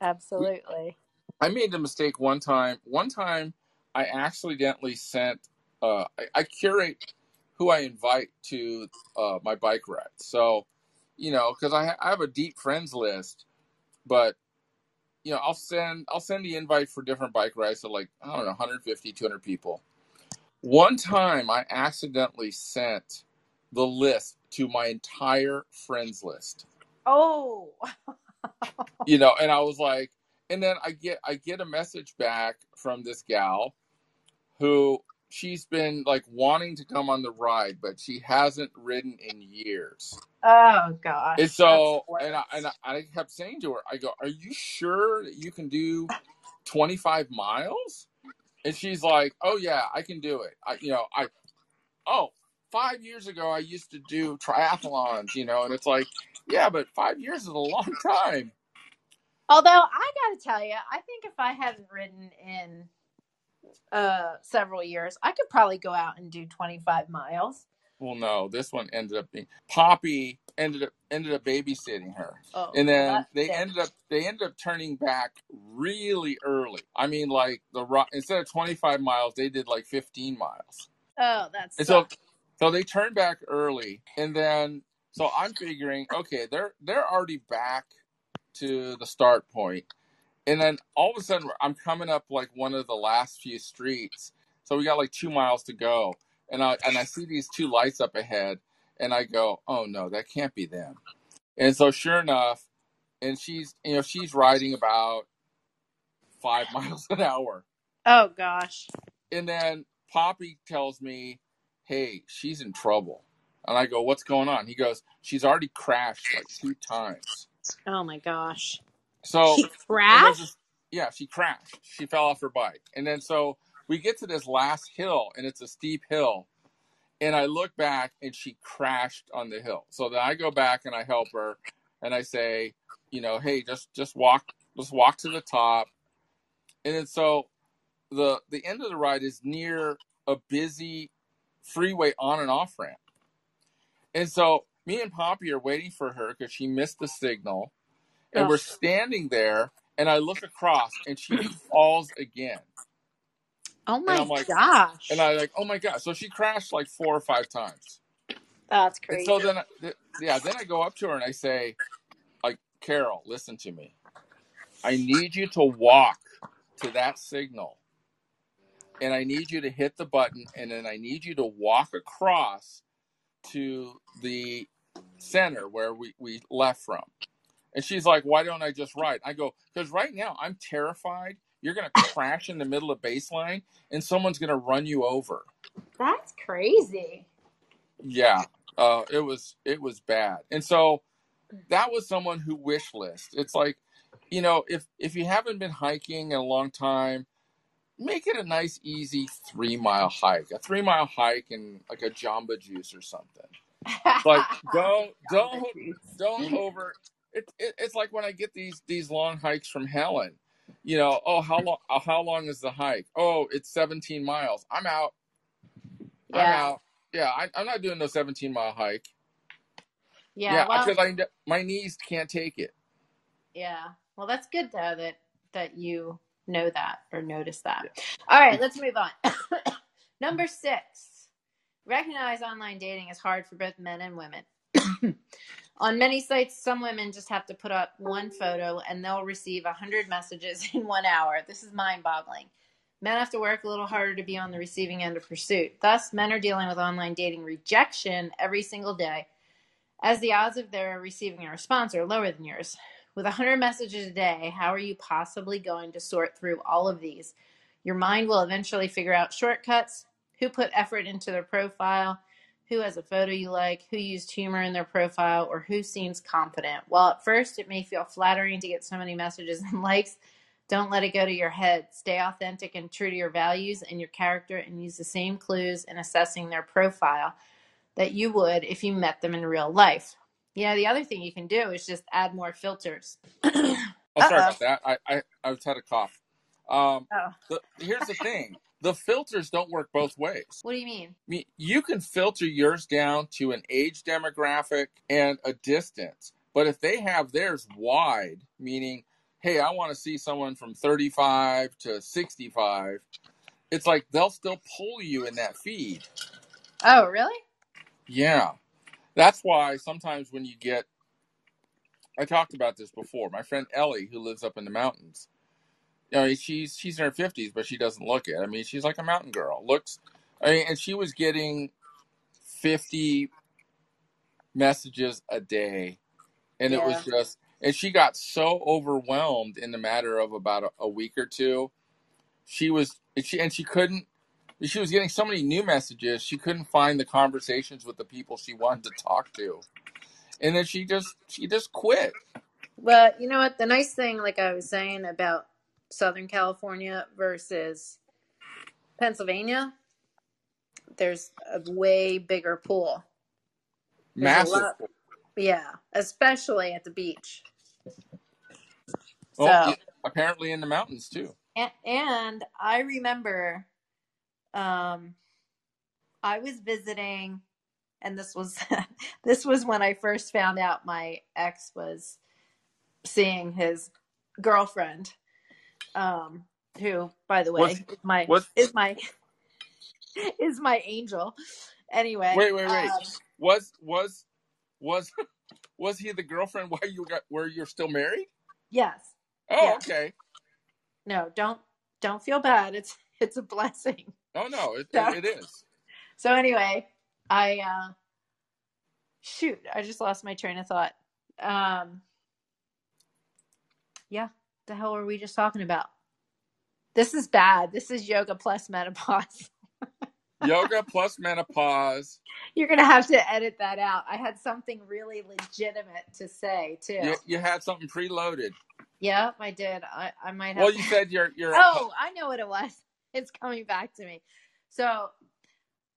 Absolutely. i made the mistake one time one time i accidentally sent uh i, I curate who i invite to uh my bike ride. So you know because I, ha- I have a deep friends list but you know i'll send i'll send the invite for different bike rides to like i don't know 150 200 people. One time i accidentally sent the list to my entire friends list. Oh, you know and i was like and then i get i get a message back from this gal who she's been like wanting to come on the ride but she hasn't ridden in years. Oh gosh. and so and I, and I, I kept saying to her i go are you sure that you can do 25 miles? And she's like oh yeah i can do it. I you know i oh five years ago i used to do triathlons you know and it's like yeah but five years is a long time. Although I got to tell you, I think if I hadn't ridden in uh several years, I could probably go out and do 25 miles. Well, no, this one ended up being Poppy. ended up ended up babysitting her. Oh, And then they sick. ended up they ended up turning back really early. I mean, like the rock instead of twenty five miles, they did like fifteen miles. Oh, that's so so they turned back early, and then so I'm figuring, okay, they're they're already back to the start point, and then all of a sudden I'm coming up like one of the last few streets. So we got like two miles to go, and I and I see these two lights up ahead, and I go, oh no, that can't be them. And so sure enough, and she's you know she's riding about five miles an hour. Oh gosh. And then Poppy tells me, "Hey, she's in trouble." And I go, "What's going on?" He goes, "She's already crashed like two times." Oh my gosh. So she crashed. this- yeah, she crashed. She fell off her bike, and then so we get to this last hill, and it's a steep hill. And I look back, and she crashed on the hill. So then I go back and I help her, and I say, you know, hey, just just walk, just walk to the top. And then so the the end of the ride is near a busy freeway on and off ramp. And so me and Poppy are waiting for her because she missed the signal. And Ugh. we're standing there, and I look across, and she falls again. Oh my I'm like- gosh. And I like, oh my god! So she crashed like four or five times. That's And crazy. so then, I- th- yeah, then I go up to her and I say, like, Carol, listen to me. I need you to walk to that signal, and I need you to hit the button, and then I need you to walk across to the center where we, we left from. And she's like, why don't I just ride? I go, because right now I'm terrified. You're going to crash in the middle of baseline and someone's going to run you over. That's crazy. Yeah, uh, it was it was bad, and so that was someone who wish list. It's like, you know, if if you haven't been hiking in a long time, make it a nice, easy three mile hike. A three mile hike and like a Jamba Juice or something. Like don't don't don't over. It, it, it's like when I get these these long hikes from Helen. You know, oh how long uh, how long is the hike? Oh, it's 17 miles. I'm out. I'm Yeah. out. Yeah, I, I'm not doing no 17 mile hike. Yeah. Yeah, well, because my knees can't take it. yeah. Well, that's good though that that you know that or notice that. All right, let's move on. Number six. Recognize online dating is hard for both men and women. On many sites, some women just have to put up one photo and they'll receive 100 messages in one hour. This is mind boggling. Men have to work a little harder to be on the receiving end of pursuit. Thus, men are dealing with online dating rejection every single day, as the odds of their receiving a response are lower than yours. With 100 messages a day, how are you possibly going to sort through all of these? Your mind will eventually figure out shortcuts, who put effort into their profile, who has a photo you like, who used humor in their profile, or who seems confident. While at first it may feel flattering to get so many messages and likes, don't let it go to your head. Stay authentic and true to your values and your character and use the same clues in assessing their profile that you would if you met them in real life. Yeah, the other thing you can do is just add more filters. Oh, sorry Uh-oh. about that. I I, I just had a cough. Um, Oh. the, here's the thing: the filters don't work both ways. What do you mean? I mean, you can filter yours down to an age demographic and a distance, but if they have theirs wide, meaning, hey, I want to see someone from 35 to 65, it's like they'll still pull you in that feed. Oh, really? Yeah. That's why sometimes when you get, I talked about this before. My friend Ellie, who lives up in the mountains, you know, she's she's in her fifties, but she doesn't look it. I mean, she's like a mountain girl. Looks, I mean, and she was getting fifty messages a day, and it was just, and she got so overwhelmed in the matter of about a, a week or two. She was, and she and she couldn't. She was getting so many new messages, she couldn't find the conversations with the people she wanted to talk to, and then she just she just quit. But you know what? The nice thing, like I was saying about Southern California versus Pennsylvania, there's a way bigger pool. There's Massive. lot- Yeah, especially at the beach. So, yeah, apparently in the mountains too. and, and I remember um, I was visiting and this was this was when I first found out my ex was seeing his girlfriend, um, who, by the way, Was is my was is my is my angel. Anyway, wait wait wait um, was was was was he the girlfriend while you got where you're still married? yes, Oh, yeah. okay. No, don't don't feel bad. It's it's a blessing. Oh no, it, So it is. so anyway, I uh shoot, I just lost my train of thought. Um yeah, the hell were we just talking about? This is bad. This is yoga plus menopause. Yoga plus menopause. You're gonna have to edit that out. I had something really legitimate to say too. You, you had something preloaded. Yep, I did. I, I might have Well, you said you're you're. Oh, I know what it was. It's coming back to me. So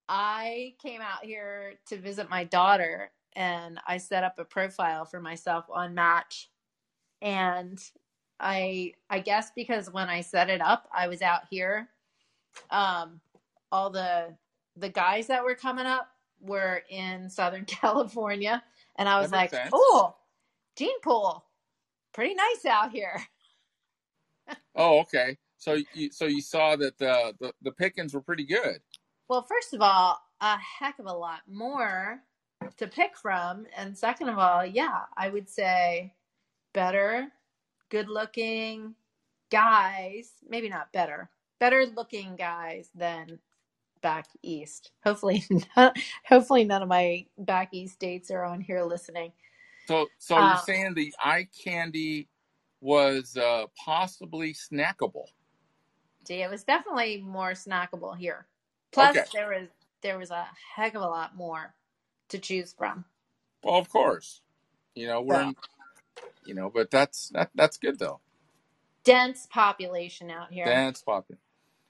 I came out here to visit my daughter and I set up a profile for myself on Match. And I I guess because when I set it up, I was out here. Um all the the guys that were coming up were in Southern California and I was like, sense. "Oh, gene pool. Pretty nice out here." Oh, okay. So you so you saw that the the, the pickings were pretty good. Well, first of all, a heck of a lot more to pick from. And second of all, yeah, I would say better, good looking guys, maybe not better, better looking guys than back east. Hopefully, hopefully none of my back east dates are on here listening. So so Um, you're saying the eye candy was uh, possibly snackable. See, it was definitely more snackable here. Plus, Okay. there was there was a heck of a lot more to choose from. Well, of course. You know we're So in, you know, but that's that that's good though. dense population out here.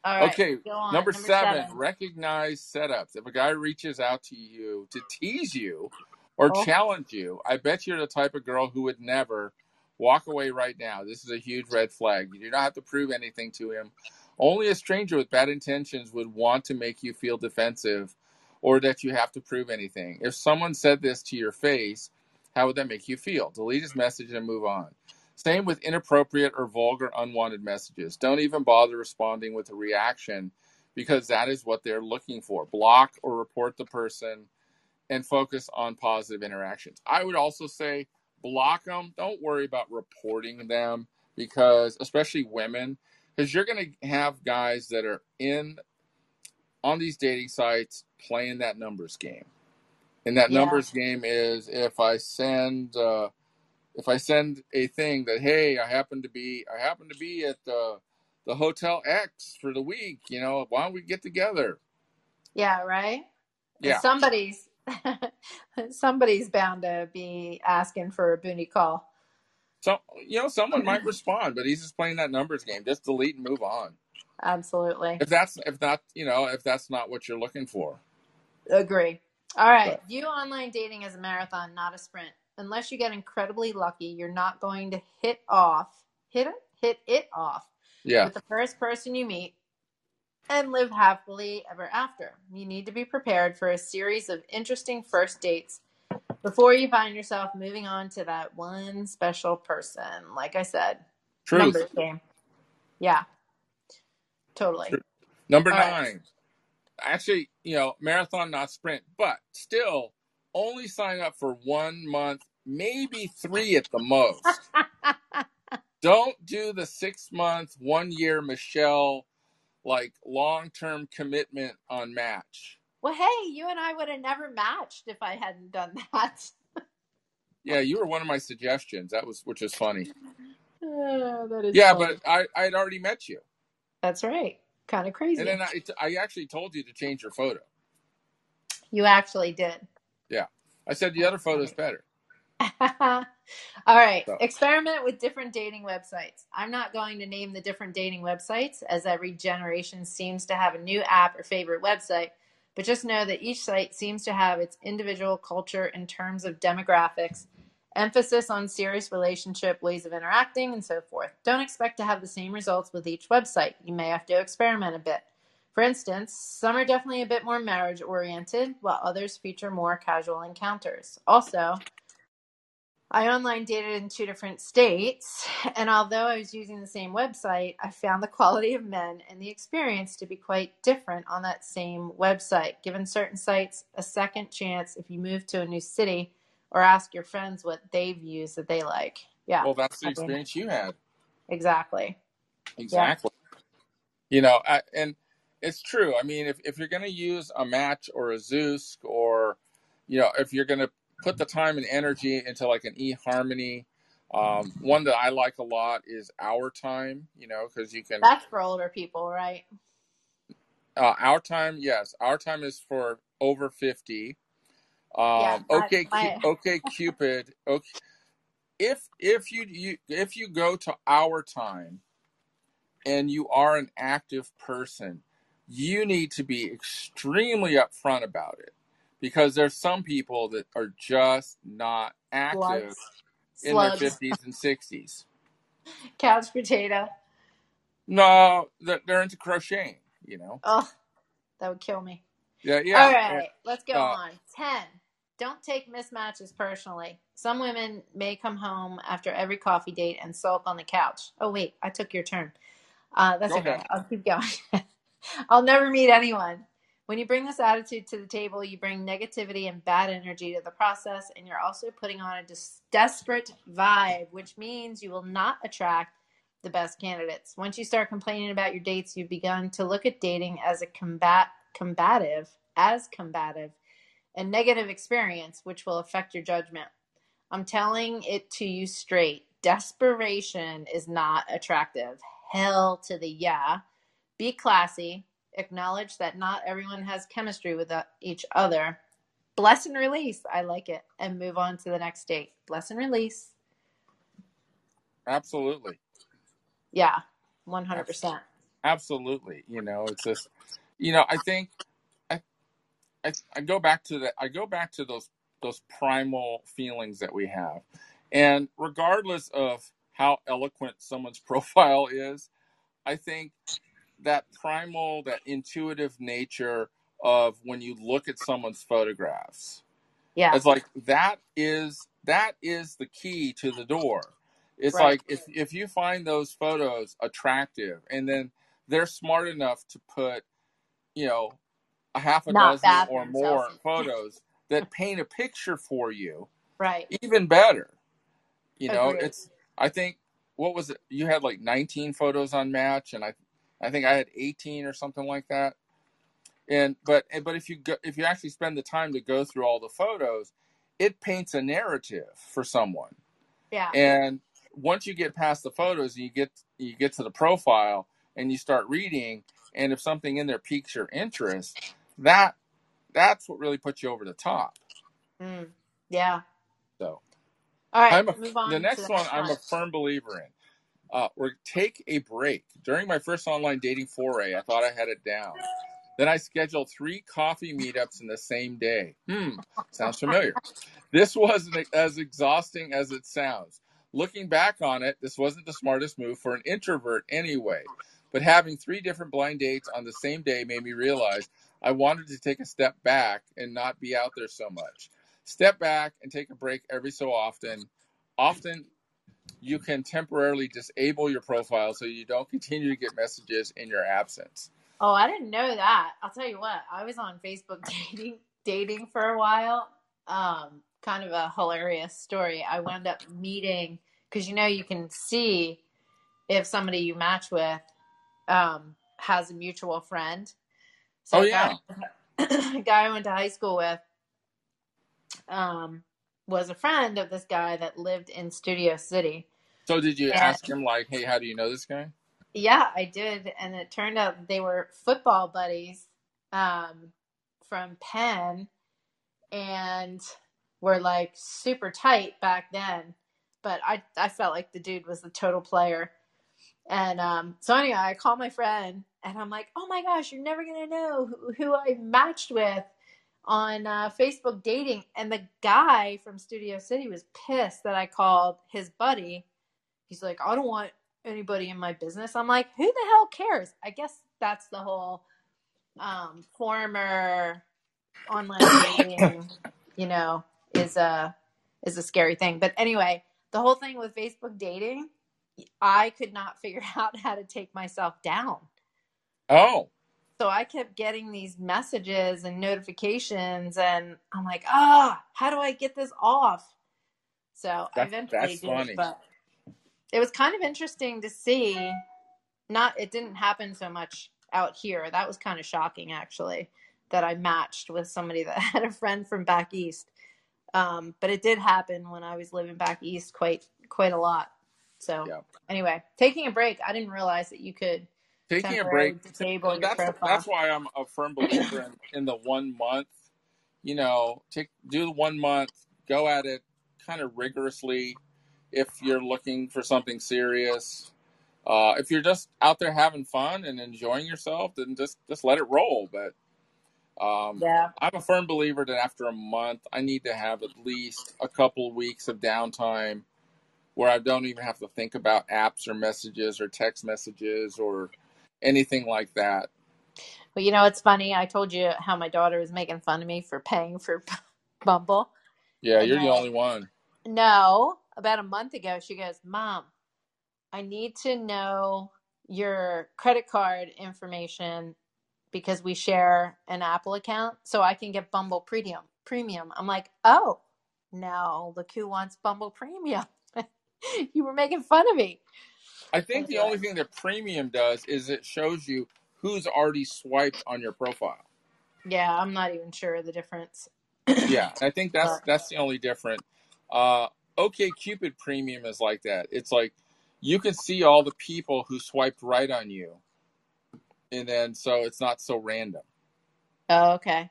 All right, Okay, number, Number seven, seven. recognize setups. If a guy reaches out to you to tease you or Oh, challenge you, I bet you're the type of girl who would never walk away right now. This is a huge red flag. You do not have to prove anything to him. Only a stranger with bad intentions would want to make you feel defensive or that you have to prove anything. If someone said this to your face, how would that make you feel? Delete his message and move on. Same with inappropriate or vulgar, unwanted messages. Don't even bother responding with a reaction because that is what they're looking for. Block or report the person and focus on positive interactions. I would also say block them. Don't worry about reporting them because, especially women, because you're going to have guys that are in on these dating sites playing that numbers game. And that yeah, numbers game is if I send uh, if I send a thing that hey, I happen to be I happen to be at the the hotel X for the week, you know, why don't we get together? yeah, right. Yeah. somebody's somebody's bound to be asking for a booty call. So you know, someone might respond, but he's just playing that numbers game. Just delete and move on. Absolutely, If that's if not you know if that's not what you're looking for. agree. All right, But view online dating as a marathon, not a sprint. Unless you get incredibly lucky, you're not going to hit off, hit it, hit it off yeah, with the first person you meet and live happily ever after. You need to be prepared for a series of interesting first dates before you find yourself moving on to that one special person. Like I said, truth. numbers game. Yeah, totally. Truth. Number All right. Actually, you know, marathon, not sprint, but still only sign up for one month, maybe three at the most. Don't do the six month, one year Michele like long term commitment on match. well, hey, you and I would have never matched if I hadn't done that. Yeah, you were one of my suggestions. That was which is funny. Oh, that is Yeah, funny. but I I had already met you, That's right. Kind of crazy. and then I I actually told you to change your photo. You actually did. Yeah, I said the other photo's better. All right. So Experiment with different dating websites. I'm not going to name the different dating websites as every generation seems to have a new app or favorite website, but just know that each site seems to have its individual culture in terms of demographics, emphasis on serious relationship, ways of interacting, and so forth. Don't expect to have the same results with each website. You may have to experiment a bit. For instance, some are definitely a bit more marriage oriented, while others feature more casual encounters. Also, I online dated in two different states, and although I was using the same website, I found the quality of men and the experience to be quite different on that same website. Given certain sites a second chance if you move to a new city or ask your friends what they've used that they like. Yeah. Well, that's the experience you had. Exactly. Exactly. Yeah. You know, I, and it's true. I mean, if, if you're going to use a match or a Zoosk or, you know, if you're going to put the time and energy into like an eHarmony. Um, one that I like a lot is Our Time, you know, because you can. That's for older people, right? Uh, our Time, yes. Our Time is for over 50. Um, yeah, okay, my... okay, Cupid. Okay, if if you, you if you go to Our Time, and you are an active person, you need to be extremely upfront about it because there's some people that are just not active in their 50s and 60s. Couch potato. No, they're into crocheting, you know. Oh, that would kill me. Yeah, yeah. All right, let's go uh, on. 10. Don't take mismatches personally. Some women may come home after every coffee date and sulk on the couch. Oh, wait, I took your turn. Uh, that's okay. okay. I'll keep going. I'll never meet anyone when you bring this attitude to the table, you bring negativity and bad energy to the process, and you're also putting on a dis- desperate vibe, which means you will not attract the best candidates. Once you start complaining about your dates, you've begun to look at dating as a combat combative, as combative, a negative experience, which will affect your judgment. I'm telling it to you straight. Desperation is not attractive. Hell to the yeah. Be classy, acknowledge that not everyone has chemistry with uh, each other. Bless and release. I like it. And move on to the next date. Bless and release. Absolutely. Yeah, 100%. Absolutely. You know, it's just, you know, I think I, I go back to that. I go back to those, those primal feelings that we have. And regardless of how eloquent someone's profile is, I think that primal, that intuitive nature of when you look at someone's photographs. Yeah. It's like that is that is the key to the door. It's right. like if if you find those photos attractive and then they're smart enough to put, you know, a half a Not dozen or more photos that paint a picture for you. Right. Even better. You know, Agreed. it's I think what was it? You had like 19 photos on Match, and I I think I had 18 or something like that. And but but if you go, if you actually spend the time to go through all the photos, it paints a narrative for someone. Yeah. And once you get past the photos, you get you get to the profile and you start reading, and if something in there piques your interest, that that's what really puts you over the top. Mm, yeah. So. All right. A, move on. The next, the next one, one, I'm a firm believer in uh, or take a break. During my first online dating foray, I thought I had it down. Then I scheduled three coffee meetups in the same day. Hmm, sounds familiar. This wasn't as exhausting as it sounds. Looking back on it, this wasn't the smartest move for an introvert anyway. But having three different blind dates on the same day made me realize I wanted to take a step back and not be out there so much. Step back and take a break every so often. Often you can temporarily disable your profile so you don't continue to get messages in your absence. Oh, I didn't know that. I'll tell you what, I was on Facebook dating dating for a while. Um, kind of a hilarious story. I wound up meeting because you know you can see if somebody you match with um, has a mutual friend. So oh yeah, guy, guy I went to high school with um, was a friend of this guy that lived in Studio City. So did you and, ask him like, "Hey, how do you know this guy?" Yeah, I did, and it turned out they were football buddies um, from Penn, and were like super tight back then. But I I felt like the dude was the total player. And um, so anyway, I call my friend and I'm like, "Oh my gosh, you're never gonna know who, who I matched with." on uh, Facebook dating, and the guy from Studio City was pissed that I called his buddy. He's like, I don't want anybody in my business. I'm like, who the hell cares? I guess that's the whole um, former online dating, you know, is a is a scary thing. But anyway, the whole thing with Facebook dating, I could not figure out how to take myself down. Oh, So I kept getting these messages and notifications, and I'm like, ah, how do I get this off? So I That- eventually that's did, funny. but it was kind of interesting to see. Not, it didn't happen so much out here. That was kind of shocking, actually, that I matched with somebody that had a friend from back east. Um, but it did happen when I was living back east quite quite a lot. So Yeah. anyway, taking a break, I didn't realize that you could taking a break. disable your That's profile. that's why I'm a firm believer in, in the one month. You know, take do the one month, go at it kind of rigorously. If you're looking for something serious, uh, if you're just out there having fun and enjoying yourself, then just just let it roll. But um, yeah. I'm a firm believer that after a month, I need to have at least a couple of weeks of downtime where I don't even have to think about apps or messages or text messages or anything like that. Well, you know, it's funny. I told you how my daughter was making fun of me for paying for Bumble. Yeah, And you're the only one. No, about a month ago, she goes, Mom, I need to know your credit card information because we share an Apple account so I can get Bumble Premium. Premium. I'm like, oh, no, look who wants Bumble Premium. you were making fun of me. I think the only thing that premium does is it shows you who's already swiped on your profile. Yeah, I'm not even sure of the difference. Yeah, I think that's that's the only different. Uh, OK Cupid Premium is like that. It's like you can see all the people who swiped right on you, and then so it's not so random. Oh, okay.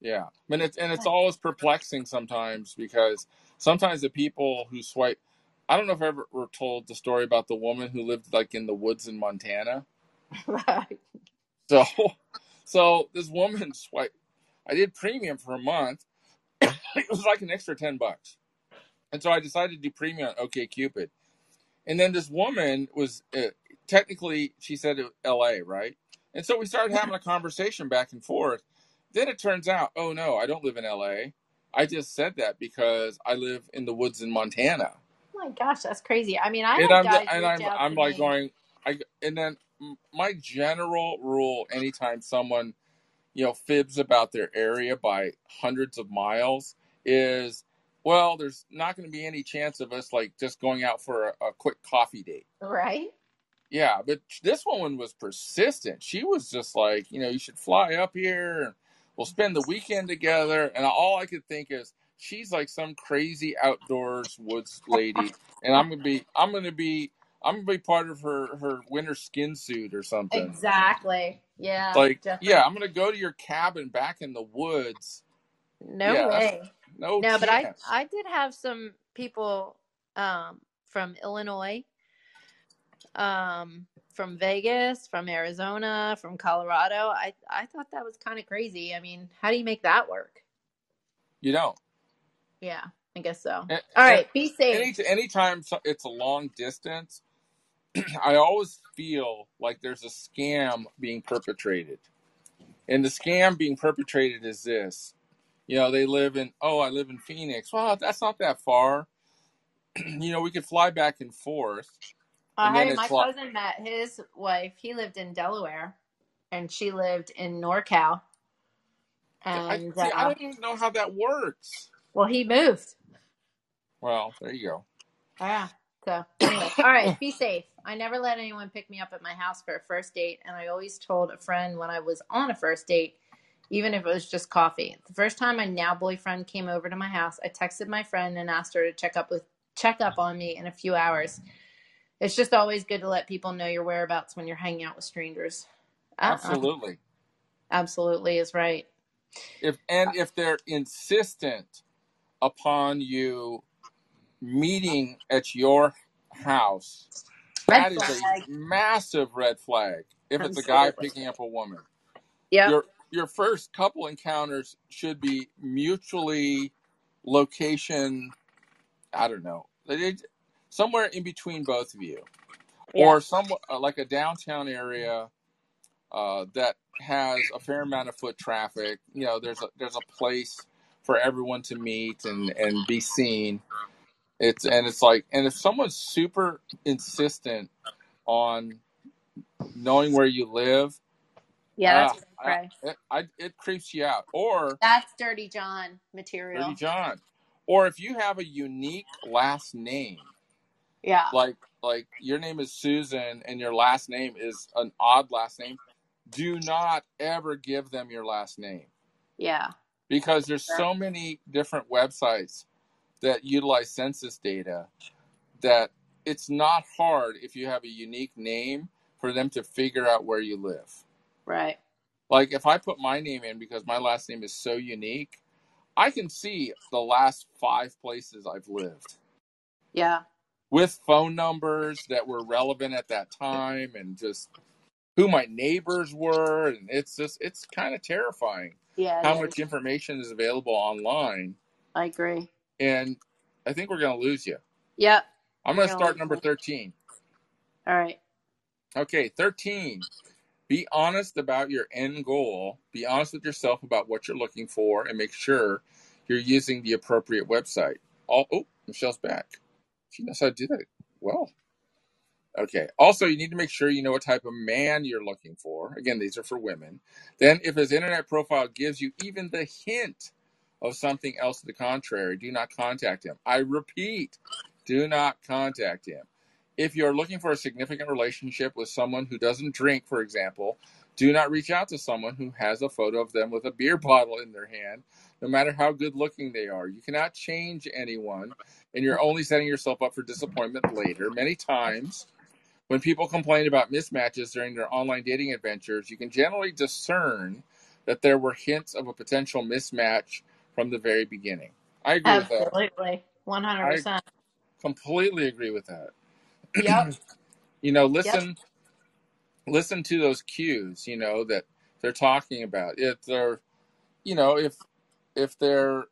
Yeah, and it's and it's always perplexing sometimes because sometimes the people who swipe. I don't know if I ever were told the story about the woman who lived like in the woods in Montana. right. So, so this woman swipe. I did premium for a month. it was like an extra ten bucks, and so I decided to do premium on OK Cupid. And then this woman was uh, technically she said it- L.A. right, and so we started having a conversation back and forth. Then it turns out, oh no, I don't live in L.A. I just said that because I live in the woods in Montana my gosh, that's crazy. I mean, I and I'm, guys and I'm I'm like me. going I and then my general rule anytime someone you know fibs about their area by hundreds of miles is well there's not going to be any chance of us like just going out for a, a quick coffee date right? yeah but this woman was persistent she was just like you know you should fly up here and we'll spend the weekend together and all i could think is she's like some crazy outdoors woods lady and i'm gonna be i'm gonna be i'm gonna be part of her her winter skin suit or something Exactly. Yeah. like definitely. yeah i'm gonna go to your cabin back in the woods No yeah, way. no No, but I. I did have some people um from Illinois, um from Vegas, from Arizona, from Colorado. I I thought that was kind of crazy. I mean, how do you make that work? you don't Yeah, I guess so. And- All right, be safe. any anytime it's a long distance, I always feel like there's a scam being perpetrated. And the scam being perpetrated is this. You know, they live in oh, I live in Phoenix. Well, that's not that far. you know, we could fly back and forth. Uh, And hey, my like- cousin met his wife. He lived in Delaware, and she lived in NorCal. I, And see, I uh, don't even know how that works. Well, he moved. Well, there you go. Yeah. So anyway, all right, be safe. I never let anyone pick me up at my house for a first date, and I always told a friend when I was on a first date, even if it was just coffee. The first time my now boyfriend came over to my house, I texted my friend and asked her to check up with check up on me in a few hours. It's just always good to let people know your whereabouts when you're hanging out with strangers. Uh-uh. Absolutely. Absolutely is right. if and if they're insistent upon you meeting at your house Red that is flag. a massive red flag if it's a guy picking up a woman yeah, your your first couple encounters should be mutually location i don't know somewhere in between both of you Yeah. or some uh, like a downtown area uh, that has a fair amount of foot traffic. You know, there's a there's a place for everyone to meet and and be seen. It's and it's like and if someone's super insistent on knowing where you live, Yeah, ah, that's I, right. it, I, it creeps you out. Or That's Dirty John material. Dirty. John. Or if you have a unique last name, Yeah. like like your name is Susan and your last name is an odd last name, do not ever give them your last name Yeah. Because there's so many different websites that utilize census data that it's not hard if you have a unique name for them to figure out where you live. Right. Like if I put my name in because my last name is so unique, I can see the last 5 places I've lived. Yeah. with phone numbers that were relevant at that time and just who my neighbors were and it's just it's kind of terrifying Yeah. how much information is available online I agree. and i think we're going to lose you Yep. i'm going to start number okay. 13 All right. okay 13 be honest about your end goal be honest with yourself about what you're looking for and make sure you're using the appropriate website all oh michele's back she knows how to do that well Okay. Also, you need to make sure you know what type of man you're looking for. Again, these are for women. Then, if his internet profile gives you even the hint of something else to the contrary, do not contact him. I repeat, do not contact him. If you're looking for a significant relationship with someone who doesn't drink, for example, do not reach out to someone who has a photo of them with a beer bottle in their hand, no matter how good looking they are. You cannot change anyone, and you're only setting yourself up for disappointment later. Many times, when people complain about mismatches during their online dating adventures, you can generally discern that there were hints of a potential mismatch from the very beginning. I agree with that. Absolutely. One hundred I percent. completely agree with that. Yep. You know, Yep. listen listen to those cues, you know, that they're talking about. If they're you know, if if their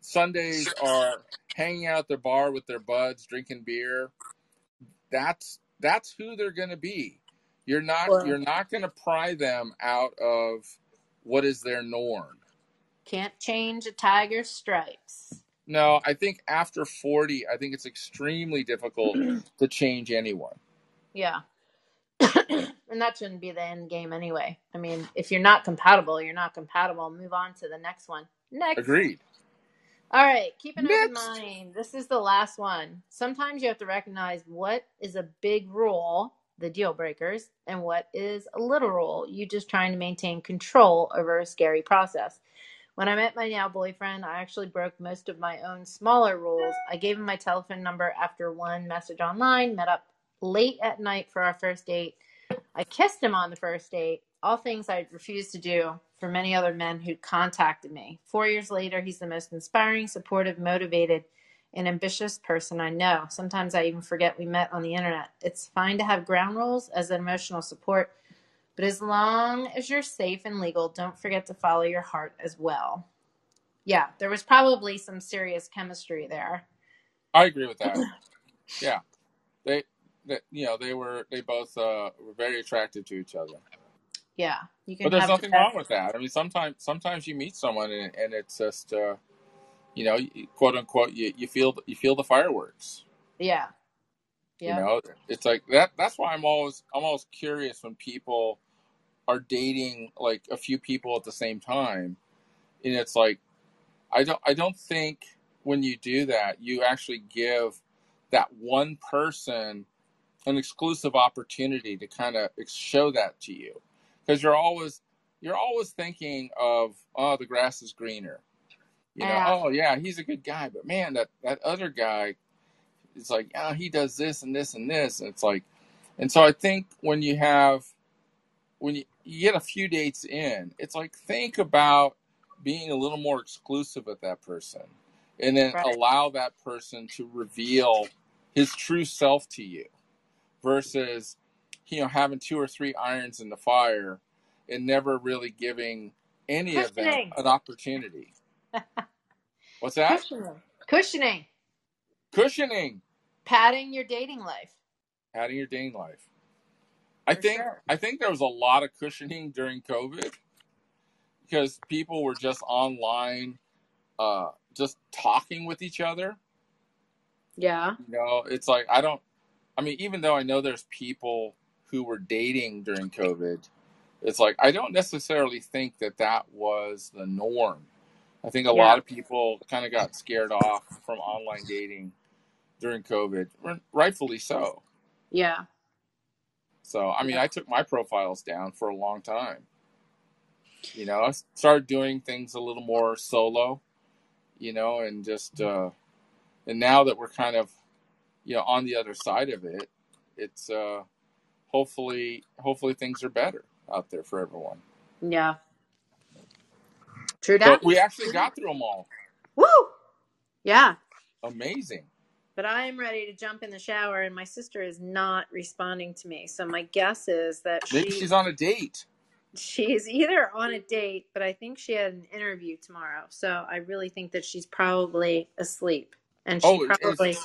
Sundays are hanging out at their bar with their buds, drinking beer, that's that's who they're going to be. You're not Well, you're not going to pry them out of what is their norm. can't change a tiger's stripes. No, I think after 40, I think it's extremely difficult to change anyone. Yeah. and that shouldn't be the end game anyway. I mean, if you're not compatible, you're not compatible. Move on to the next one. Next. Agreed. All right, keep an open Next. mind. This is the last one. Sometimes you have to recognize what is a big rule, the deal breakers, and what is a little rule, you just trying to maintain control over a scary process. When I met my now boyfriend, I actually broke most of my own smaller rules. I gave him my telephone number after one message online, met up late at night for our first date. I kissed him on the first date, all things I refused to do for many other men who contacted me. Four years later, he's the most inspiring, supportive, motivated, and ambitious person I know. Sometimes I even forget we met on the internet. It's fine to have ground rules as an emotional support, but as long as you're safe and legal, don't forget to follow your heart as well. Yeah, there was probably some serious chemistry there. I agree with that. Yeah. They, they you know, they were they both uh, were very attractive to each other. Yeah, you can But there's have nothing wrong with that. I mean, sometimes sometimes you meet someone and, and it's just uh, you know, quote unquote, you, you feel you feel the fireworks. Yeah, Yeah. You know, it's like that. That's why I'm always I'm always curious when people are dating like a few people at the same time, and it's like I don't I don't think when you do that you actually give that one person an exclusive opportunity to kind of show that to you because you're always you're always thinking of oh the grass is greener you know yeah, oh yeah he's a good guy but man that that other guy is like oh he does this and this and this and it's like and so i think when you have when you, you get a few dates in it's like think about being a little more exclusive with that person and then right. allow that person to reveal his true self to you versus you know having two or three irons in the fire and never really giving any of them an opportunity what's that cushioning, cushioning, cushioning padding your dating life. Padding your dating life I For think sure. I think there was a lot of cushioning during COVID because people were just online, uh, just talking with each other. Yeah. You know, it's like I don't. I mean, even though I know there's people who were dating during COVID, it's like I don't necessarily think that that was the norm. I think a Yeah. lot of people kind of got scared off from online dating during COVID, rightfully so. Yeah. So, I mean, Yeah. I took my profiles down for a long time. You know, I started doing things a little more solo, you know, and just, uh, and now that we're kind of, you know, on the other side of it, it's, uh, hopefully, hopefully things are better out there for everyone. Yeah. True But we actually got through them all. Woo! Yeah. Amazing. But I am ready to jump in the shower, and my sister is not responding to me. So my guess is that Maybe she she's on a date. she's either on a date, but I think she had an interview tomorrow. So I really think that she's probably asleep, and she Oh, probably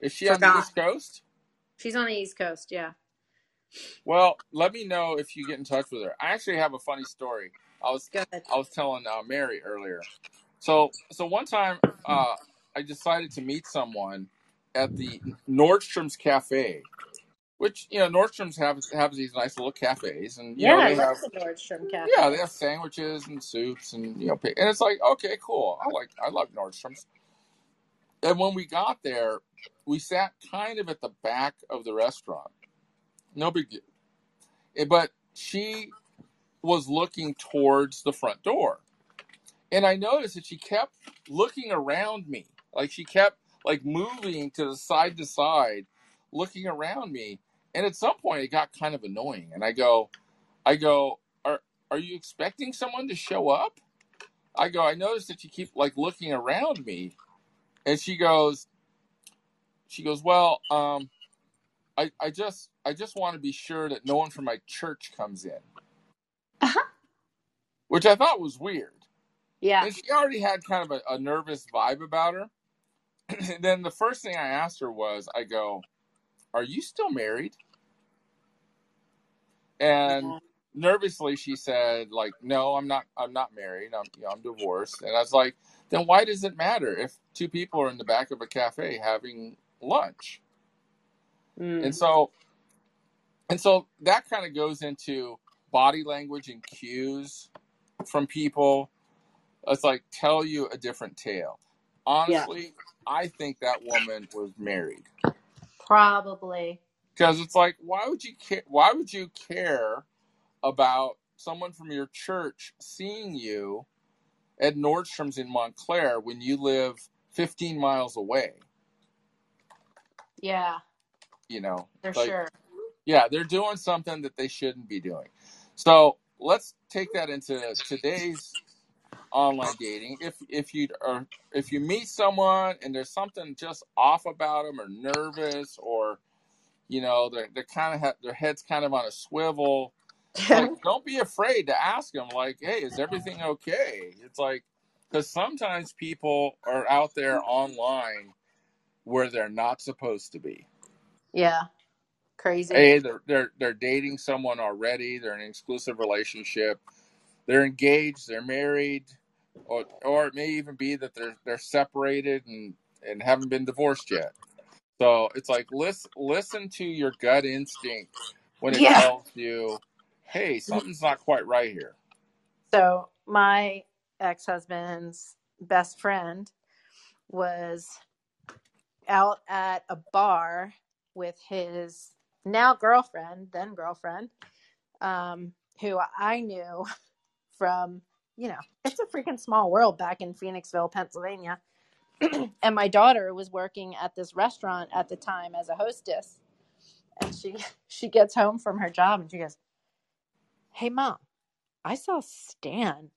is she on the. East Coast? She's on the East Coast. Yeah. Well, let me know if you get in touch with her. I actually have a funny story. I was. I was telling uh, Mary earlier. So so one time uh, I decided to meet someone at the Nordstrom's Cafe, which you know Nordstrom's have have these nice little cafes, and you Yeah, know I they love have the Nordstrom Cafe. yeah they have sandwiches and soups and you know and it's like okay cool I like I love Nordstrom's. And when we got there, we sat kind of at the back of the restaurant. No big deal. Eh, But she was looking towards the front door. And I noticed that she kept looking around me. Like she kept like moving to the side to side, looking around me. And at some point it got kind of annoying. And I go, I go, Are are you expecting someone to show up? I go, I noticed that you keep like looking around me. And she goes, she goes, Well, um, I, I just I just want to be sure that no one from my church comes in. Uh-huh. Which I thought was weird. Yeah. And she already had kind of a, a nervous vibe about her. and then the first thing I asked her was, I go, Are you still married? And Yeah. nervously she said, like, no, I'm not I'm not married. I'm you know, I'm divorced. And I was like, then why does it matter if two people are in the back of a cafe having lunch? And Mm. so and so that kind of goes into body language and cues from people. It's like tell you a different tale. Yeah. Honestly, I think that woman was married Probably. because it's like why would you care? Why would you care about someone from your church seeing you at Nordstrom's in Montclair when you live 15 miles away? Yeah, You know, for like sure. yeah, they're doing something that they shouldn't be doing. So let's take that into today's online dating. If if you are if you meet someone and there's something just off about them or nervous or you know they're they're kind of ha- their heads kind of on a swivel, like don't be afraid to ask them like, hey, is everything okay? It's like because sometimes people are out there online where they're not supposed to be. Yeah, crazy. Hey, they're they're they're dating someone already. They're in an exclusive relationship. They're engaged. They're married, or or it may even be that they're they're separated and and haven't been divorced yet. So it's like listen listen to your gut instinct when it Yeah. tells you, hey, something's not quite right here. So my ex-husband's best friend was out at a bar with his now girlfriend, then girlfriend, um, who I knew from, you know, it's a freaking small world back in Phoenixville, Pennsylvania. and my daughter was working at this restaurant at the time as a hostess. And she she gets home from her job and she goes, Hey mom, I saw Stan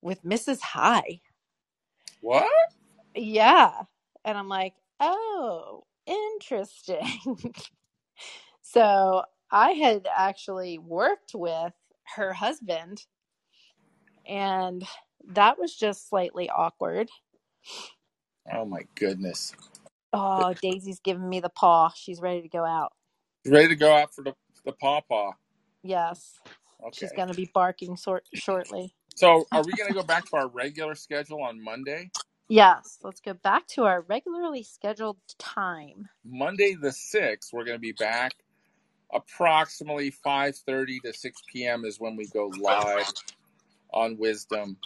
with Mrs. High. What? Yeah. And I'm like, oh, interesting. so I had actually worked with her husband, and that was just slightly awkward. Oh my goodness! Oh, Daisy's giving me the paw. She's ready to go out. Ready to go out for the the paw paw. Yes. Okay. She's going to be barking sort shortly. So, are we going to go back to our regular schedule on Monday? Yes. Let's go back to our regularly scheduled time. Monday the 6th, we're going to be back approximately 5:30 to 6 p.m. is when we go live on Wisdom.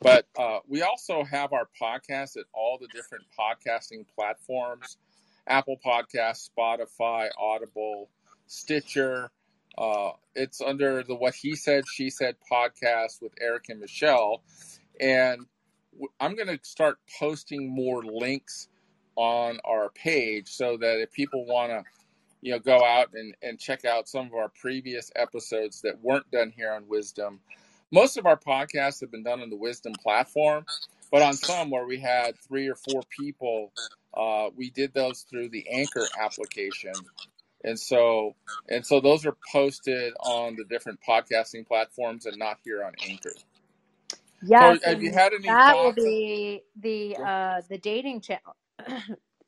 But uh, we also have our podcast at all the different podcasting platforms Apple Podcasts, Spotify, Audible, Stitcher. Uh, it's under the What He Said, She Said podcast with Erik and Michele. And I'm going to start posting more links on our page so that if people want to you know go out and, and check out some of our previous episodes that weren't done here on wisdom most of our podcasts have been done on the wisdom platform but on some where we had three or four people uh, we did those through the anchor application. And so and so those are posted on the different podcasting platforms and not here on anchor Yes. so have you had any that will be the uh the dating channel.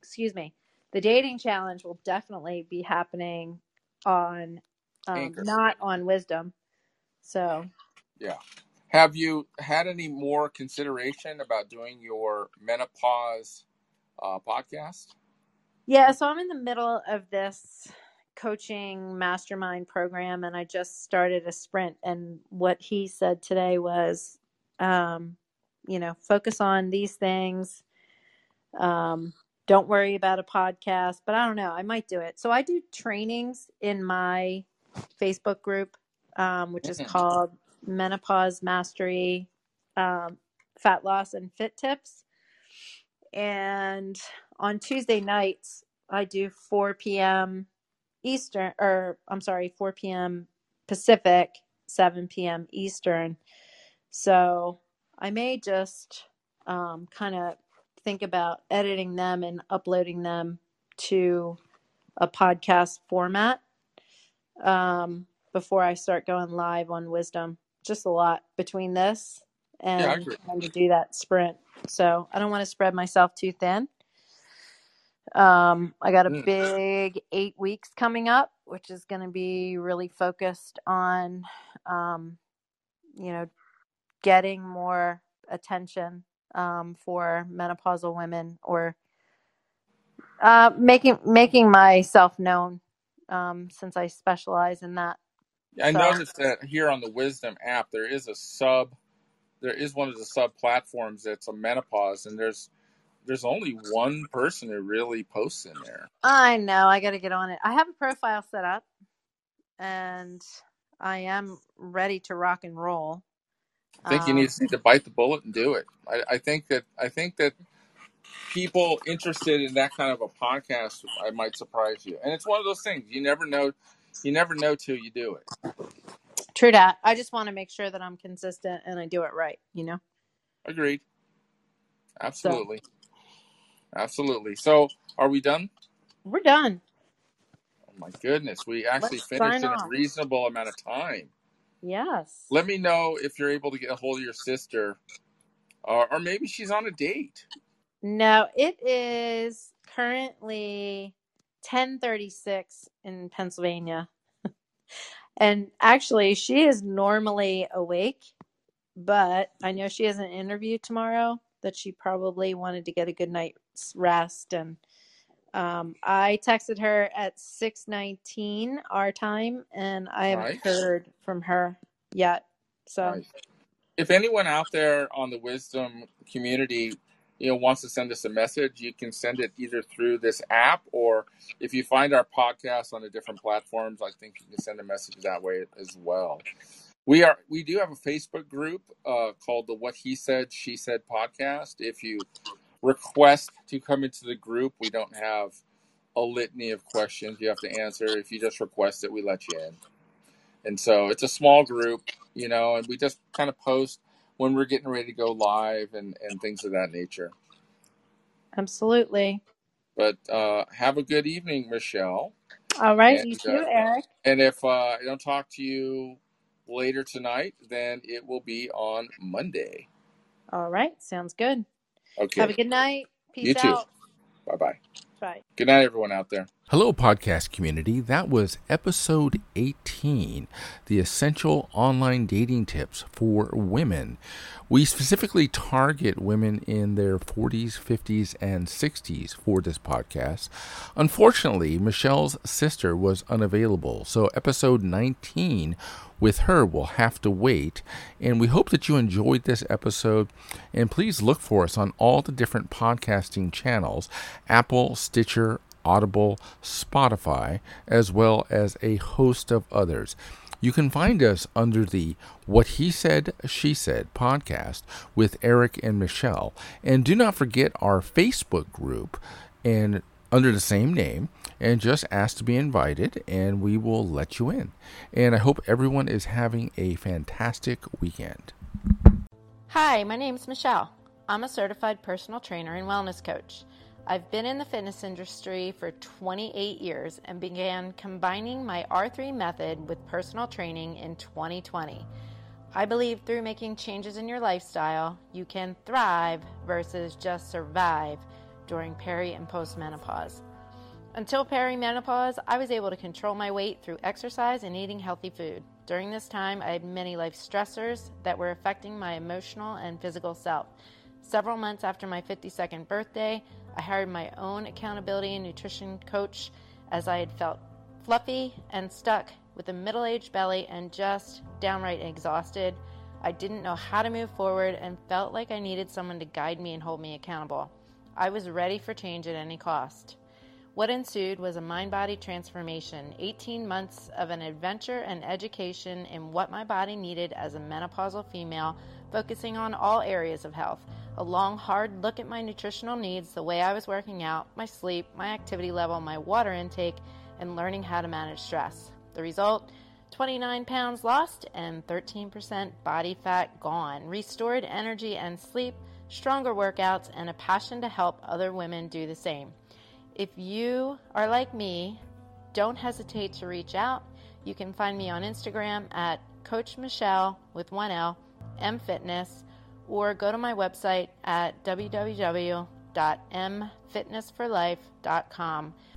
Excuse me. The dating challenge will definitely be happening on um not on wisdom. So, yeah have you had any more consideration about doing your menopause uh, podcast yeah, so I'm in the middle of this coaching mastermind program and I just started a sprint and what he said today was um you know, focus on these things. Um don't worry about a podcast, but I don't know, I might do it. So I do trainings in my Facebook group um which is Mhm. called Menopause Mastery um Fat Loss and Fit Tips. And on Tuesday nights, I do 4 p.m. Eastern, or I'm sorry, 4 p.m. Pacific, 7 p.m. Eastern. So I may just um, kind of think about editing them and uploading them to a podcast format um, before I start going live on Wisdom. Just a lot between this and agree trying to do that sprint. So I don't want to spread myself too thin. Um, I got a Mm. big eight weeks coming up, which is going to be really focused on, um, you know, getting more attention um, for menopausal women or uh, making making myself known um, since I specialize in that. I So noticed that here on the Wisdom app, there is a sub. There is one of the sub platforms that's a menopause, and there's there's only one person who really posts in there. I know I got to get on it. I have a profile set up, and I am ready to rock and roll. I think you need Um, need to bite the bullet and do it. I, I think that I think that people interested in that kind of a podcast, I might surprise you. And it's one of those things you never know. You never know till you do it. true that. I just want to make sure that I'm consistent and I do it right. You know. Agreed. So Absolutely. Absolutely. So, are we done? we're done. Oh my goodness, we actually Let's finished in a reasonable amount of time. Yes. Let me know if you're able to get a hold of your sister, or, or maybe she's on a date. No, it is currently 10:36 in Pennsylvania. And actually, she is normally awake, but I know she has an interview tomorrow that she probably wanted to get a good night's rest and um, I texted her at 6:19 our time and I haven't Right. heard from her yet. So, Right. If anyone out there on the wisdom community, you know, wants to send us a message, you can send it either through this app or if you find our podcast on the different platforms, I think you can send a message that way as well. We are we do have a Facebook group uh, called the What He Said She Said podcast. If you request to come into the group, we don't have a litany of questions you have to answer. If you just request it, we let you in. And so it's a small group, you know, and we just kind of post when we're getting ready to go live and, and things of that nature. absolutely. But uh, have a good evening, Michele. All right, you And too, uh, Erik. and if uh, I don't talk to you later tonight, then it will be on Monday. All right, sounds good. Have a good night. You Peace too. out. Bye bye. Bye. Good night, everyone out there. Hello, podcast community. That was episode 18 The Essential Online Dating Tips for Women. We specifically target women in their 40s, 50s, and 60s for this podcast. Unfortunately, Michele's sister was unavailable, so episode 19 with her will have to wait. And we hope that you enjoyed this episode. And please look for us on all the different podcasting channels Apple, Stitcher, Audible, Spotify, as well as a host of others. You can find us under the What He Said, She Said podcast with Erik and Michele. And do not forget our Facebook group and under the same name and just ask to be invited and we will let you in. And I hope everyone is having a fantastic weekend. Hi, my name is Michele. I'm a certified personal trainer and wellness coach. I've been in the fitness industry for 28 years and began combining my R3 method with personal training in 2020. I believe through making changes in your lifestyle, you can thrive versus just survive during peri and postmenopause. Until perimenopause, I was able to control my weight through exercise and eating healthy food. During this time, I had many life stressors that were affecting my emotional and physical self. Several months after my 52nd birthday, I hired my own accountability and nutrition coach as I had felt fluffy and stuck with a middle aged belly and just downright exhausted. I didn't know how to move forward and felt like I needed someone to guide me and hold me accountable. I was ready for change at any cost. What ensued was a mind body transformation, 18 months of an adventure and education in what my body needed as a menopausal female, focusing on all areas of health. A long, hard look at my nutritional needs, the way I was working out, my sleep, my activity level, my water intake, and learning how to manage stress. The result 29 pounds lost and 13% body fat gone, restored energy and sleep, stronger workouts, and a passion to help other women do the same. If you are like me, don't hesitate to reach out. You can find me on Instagram at Coach Michele with one L, M Fitness, or go to my website at www.mfitnessforlife.com.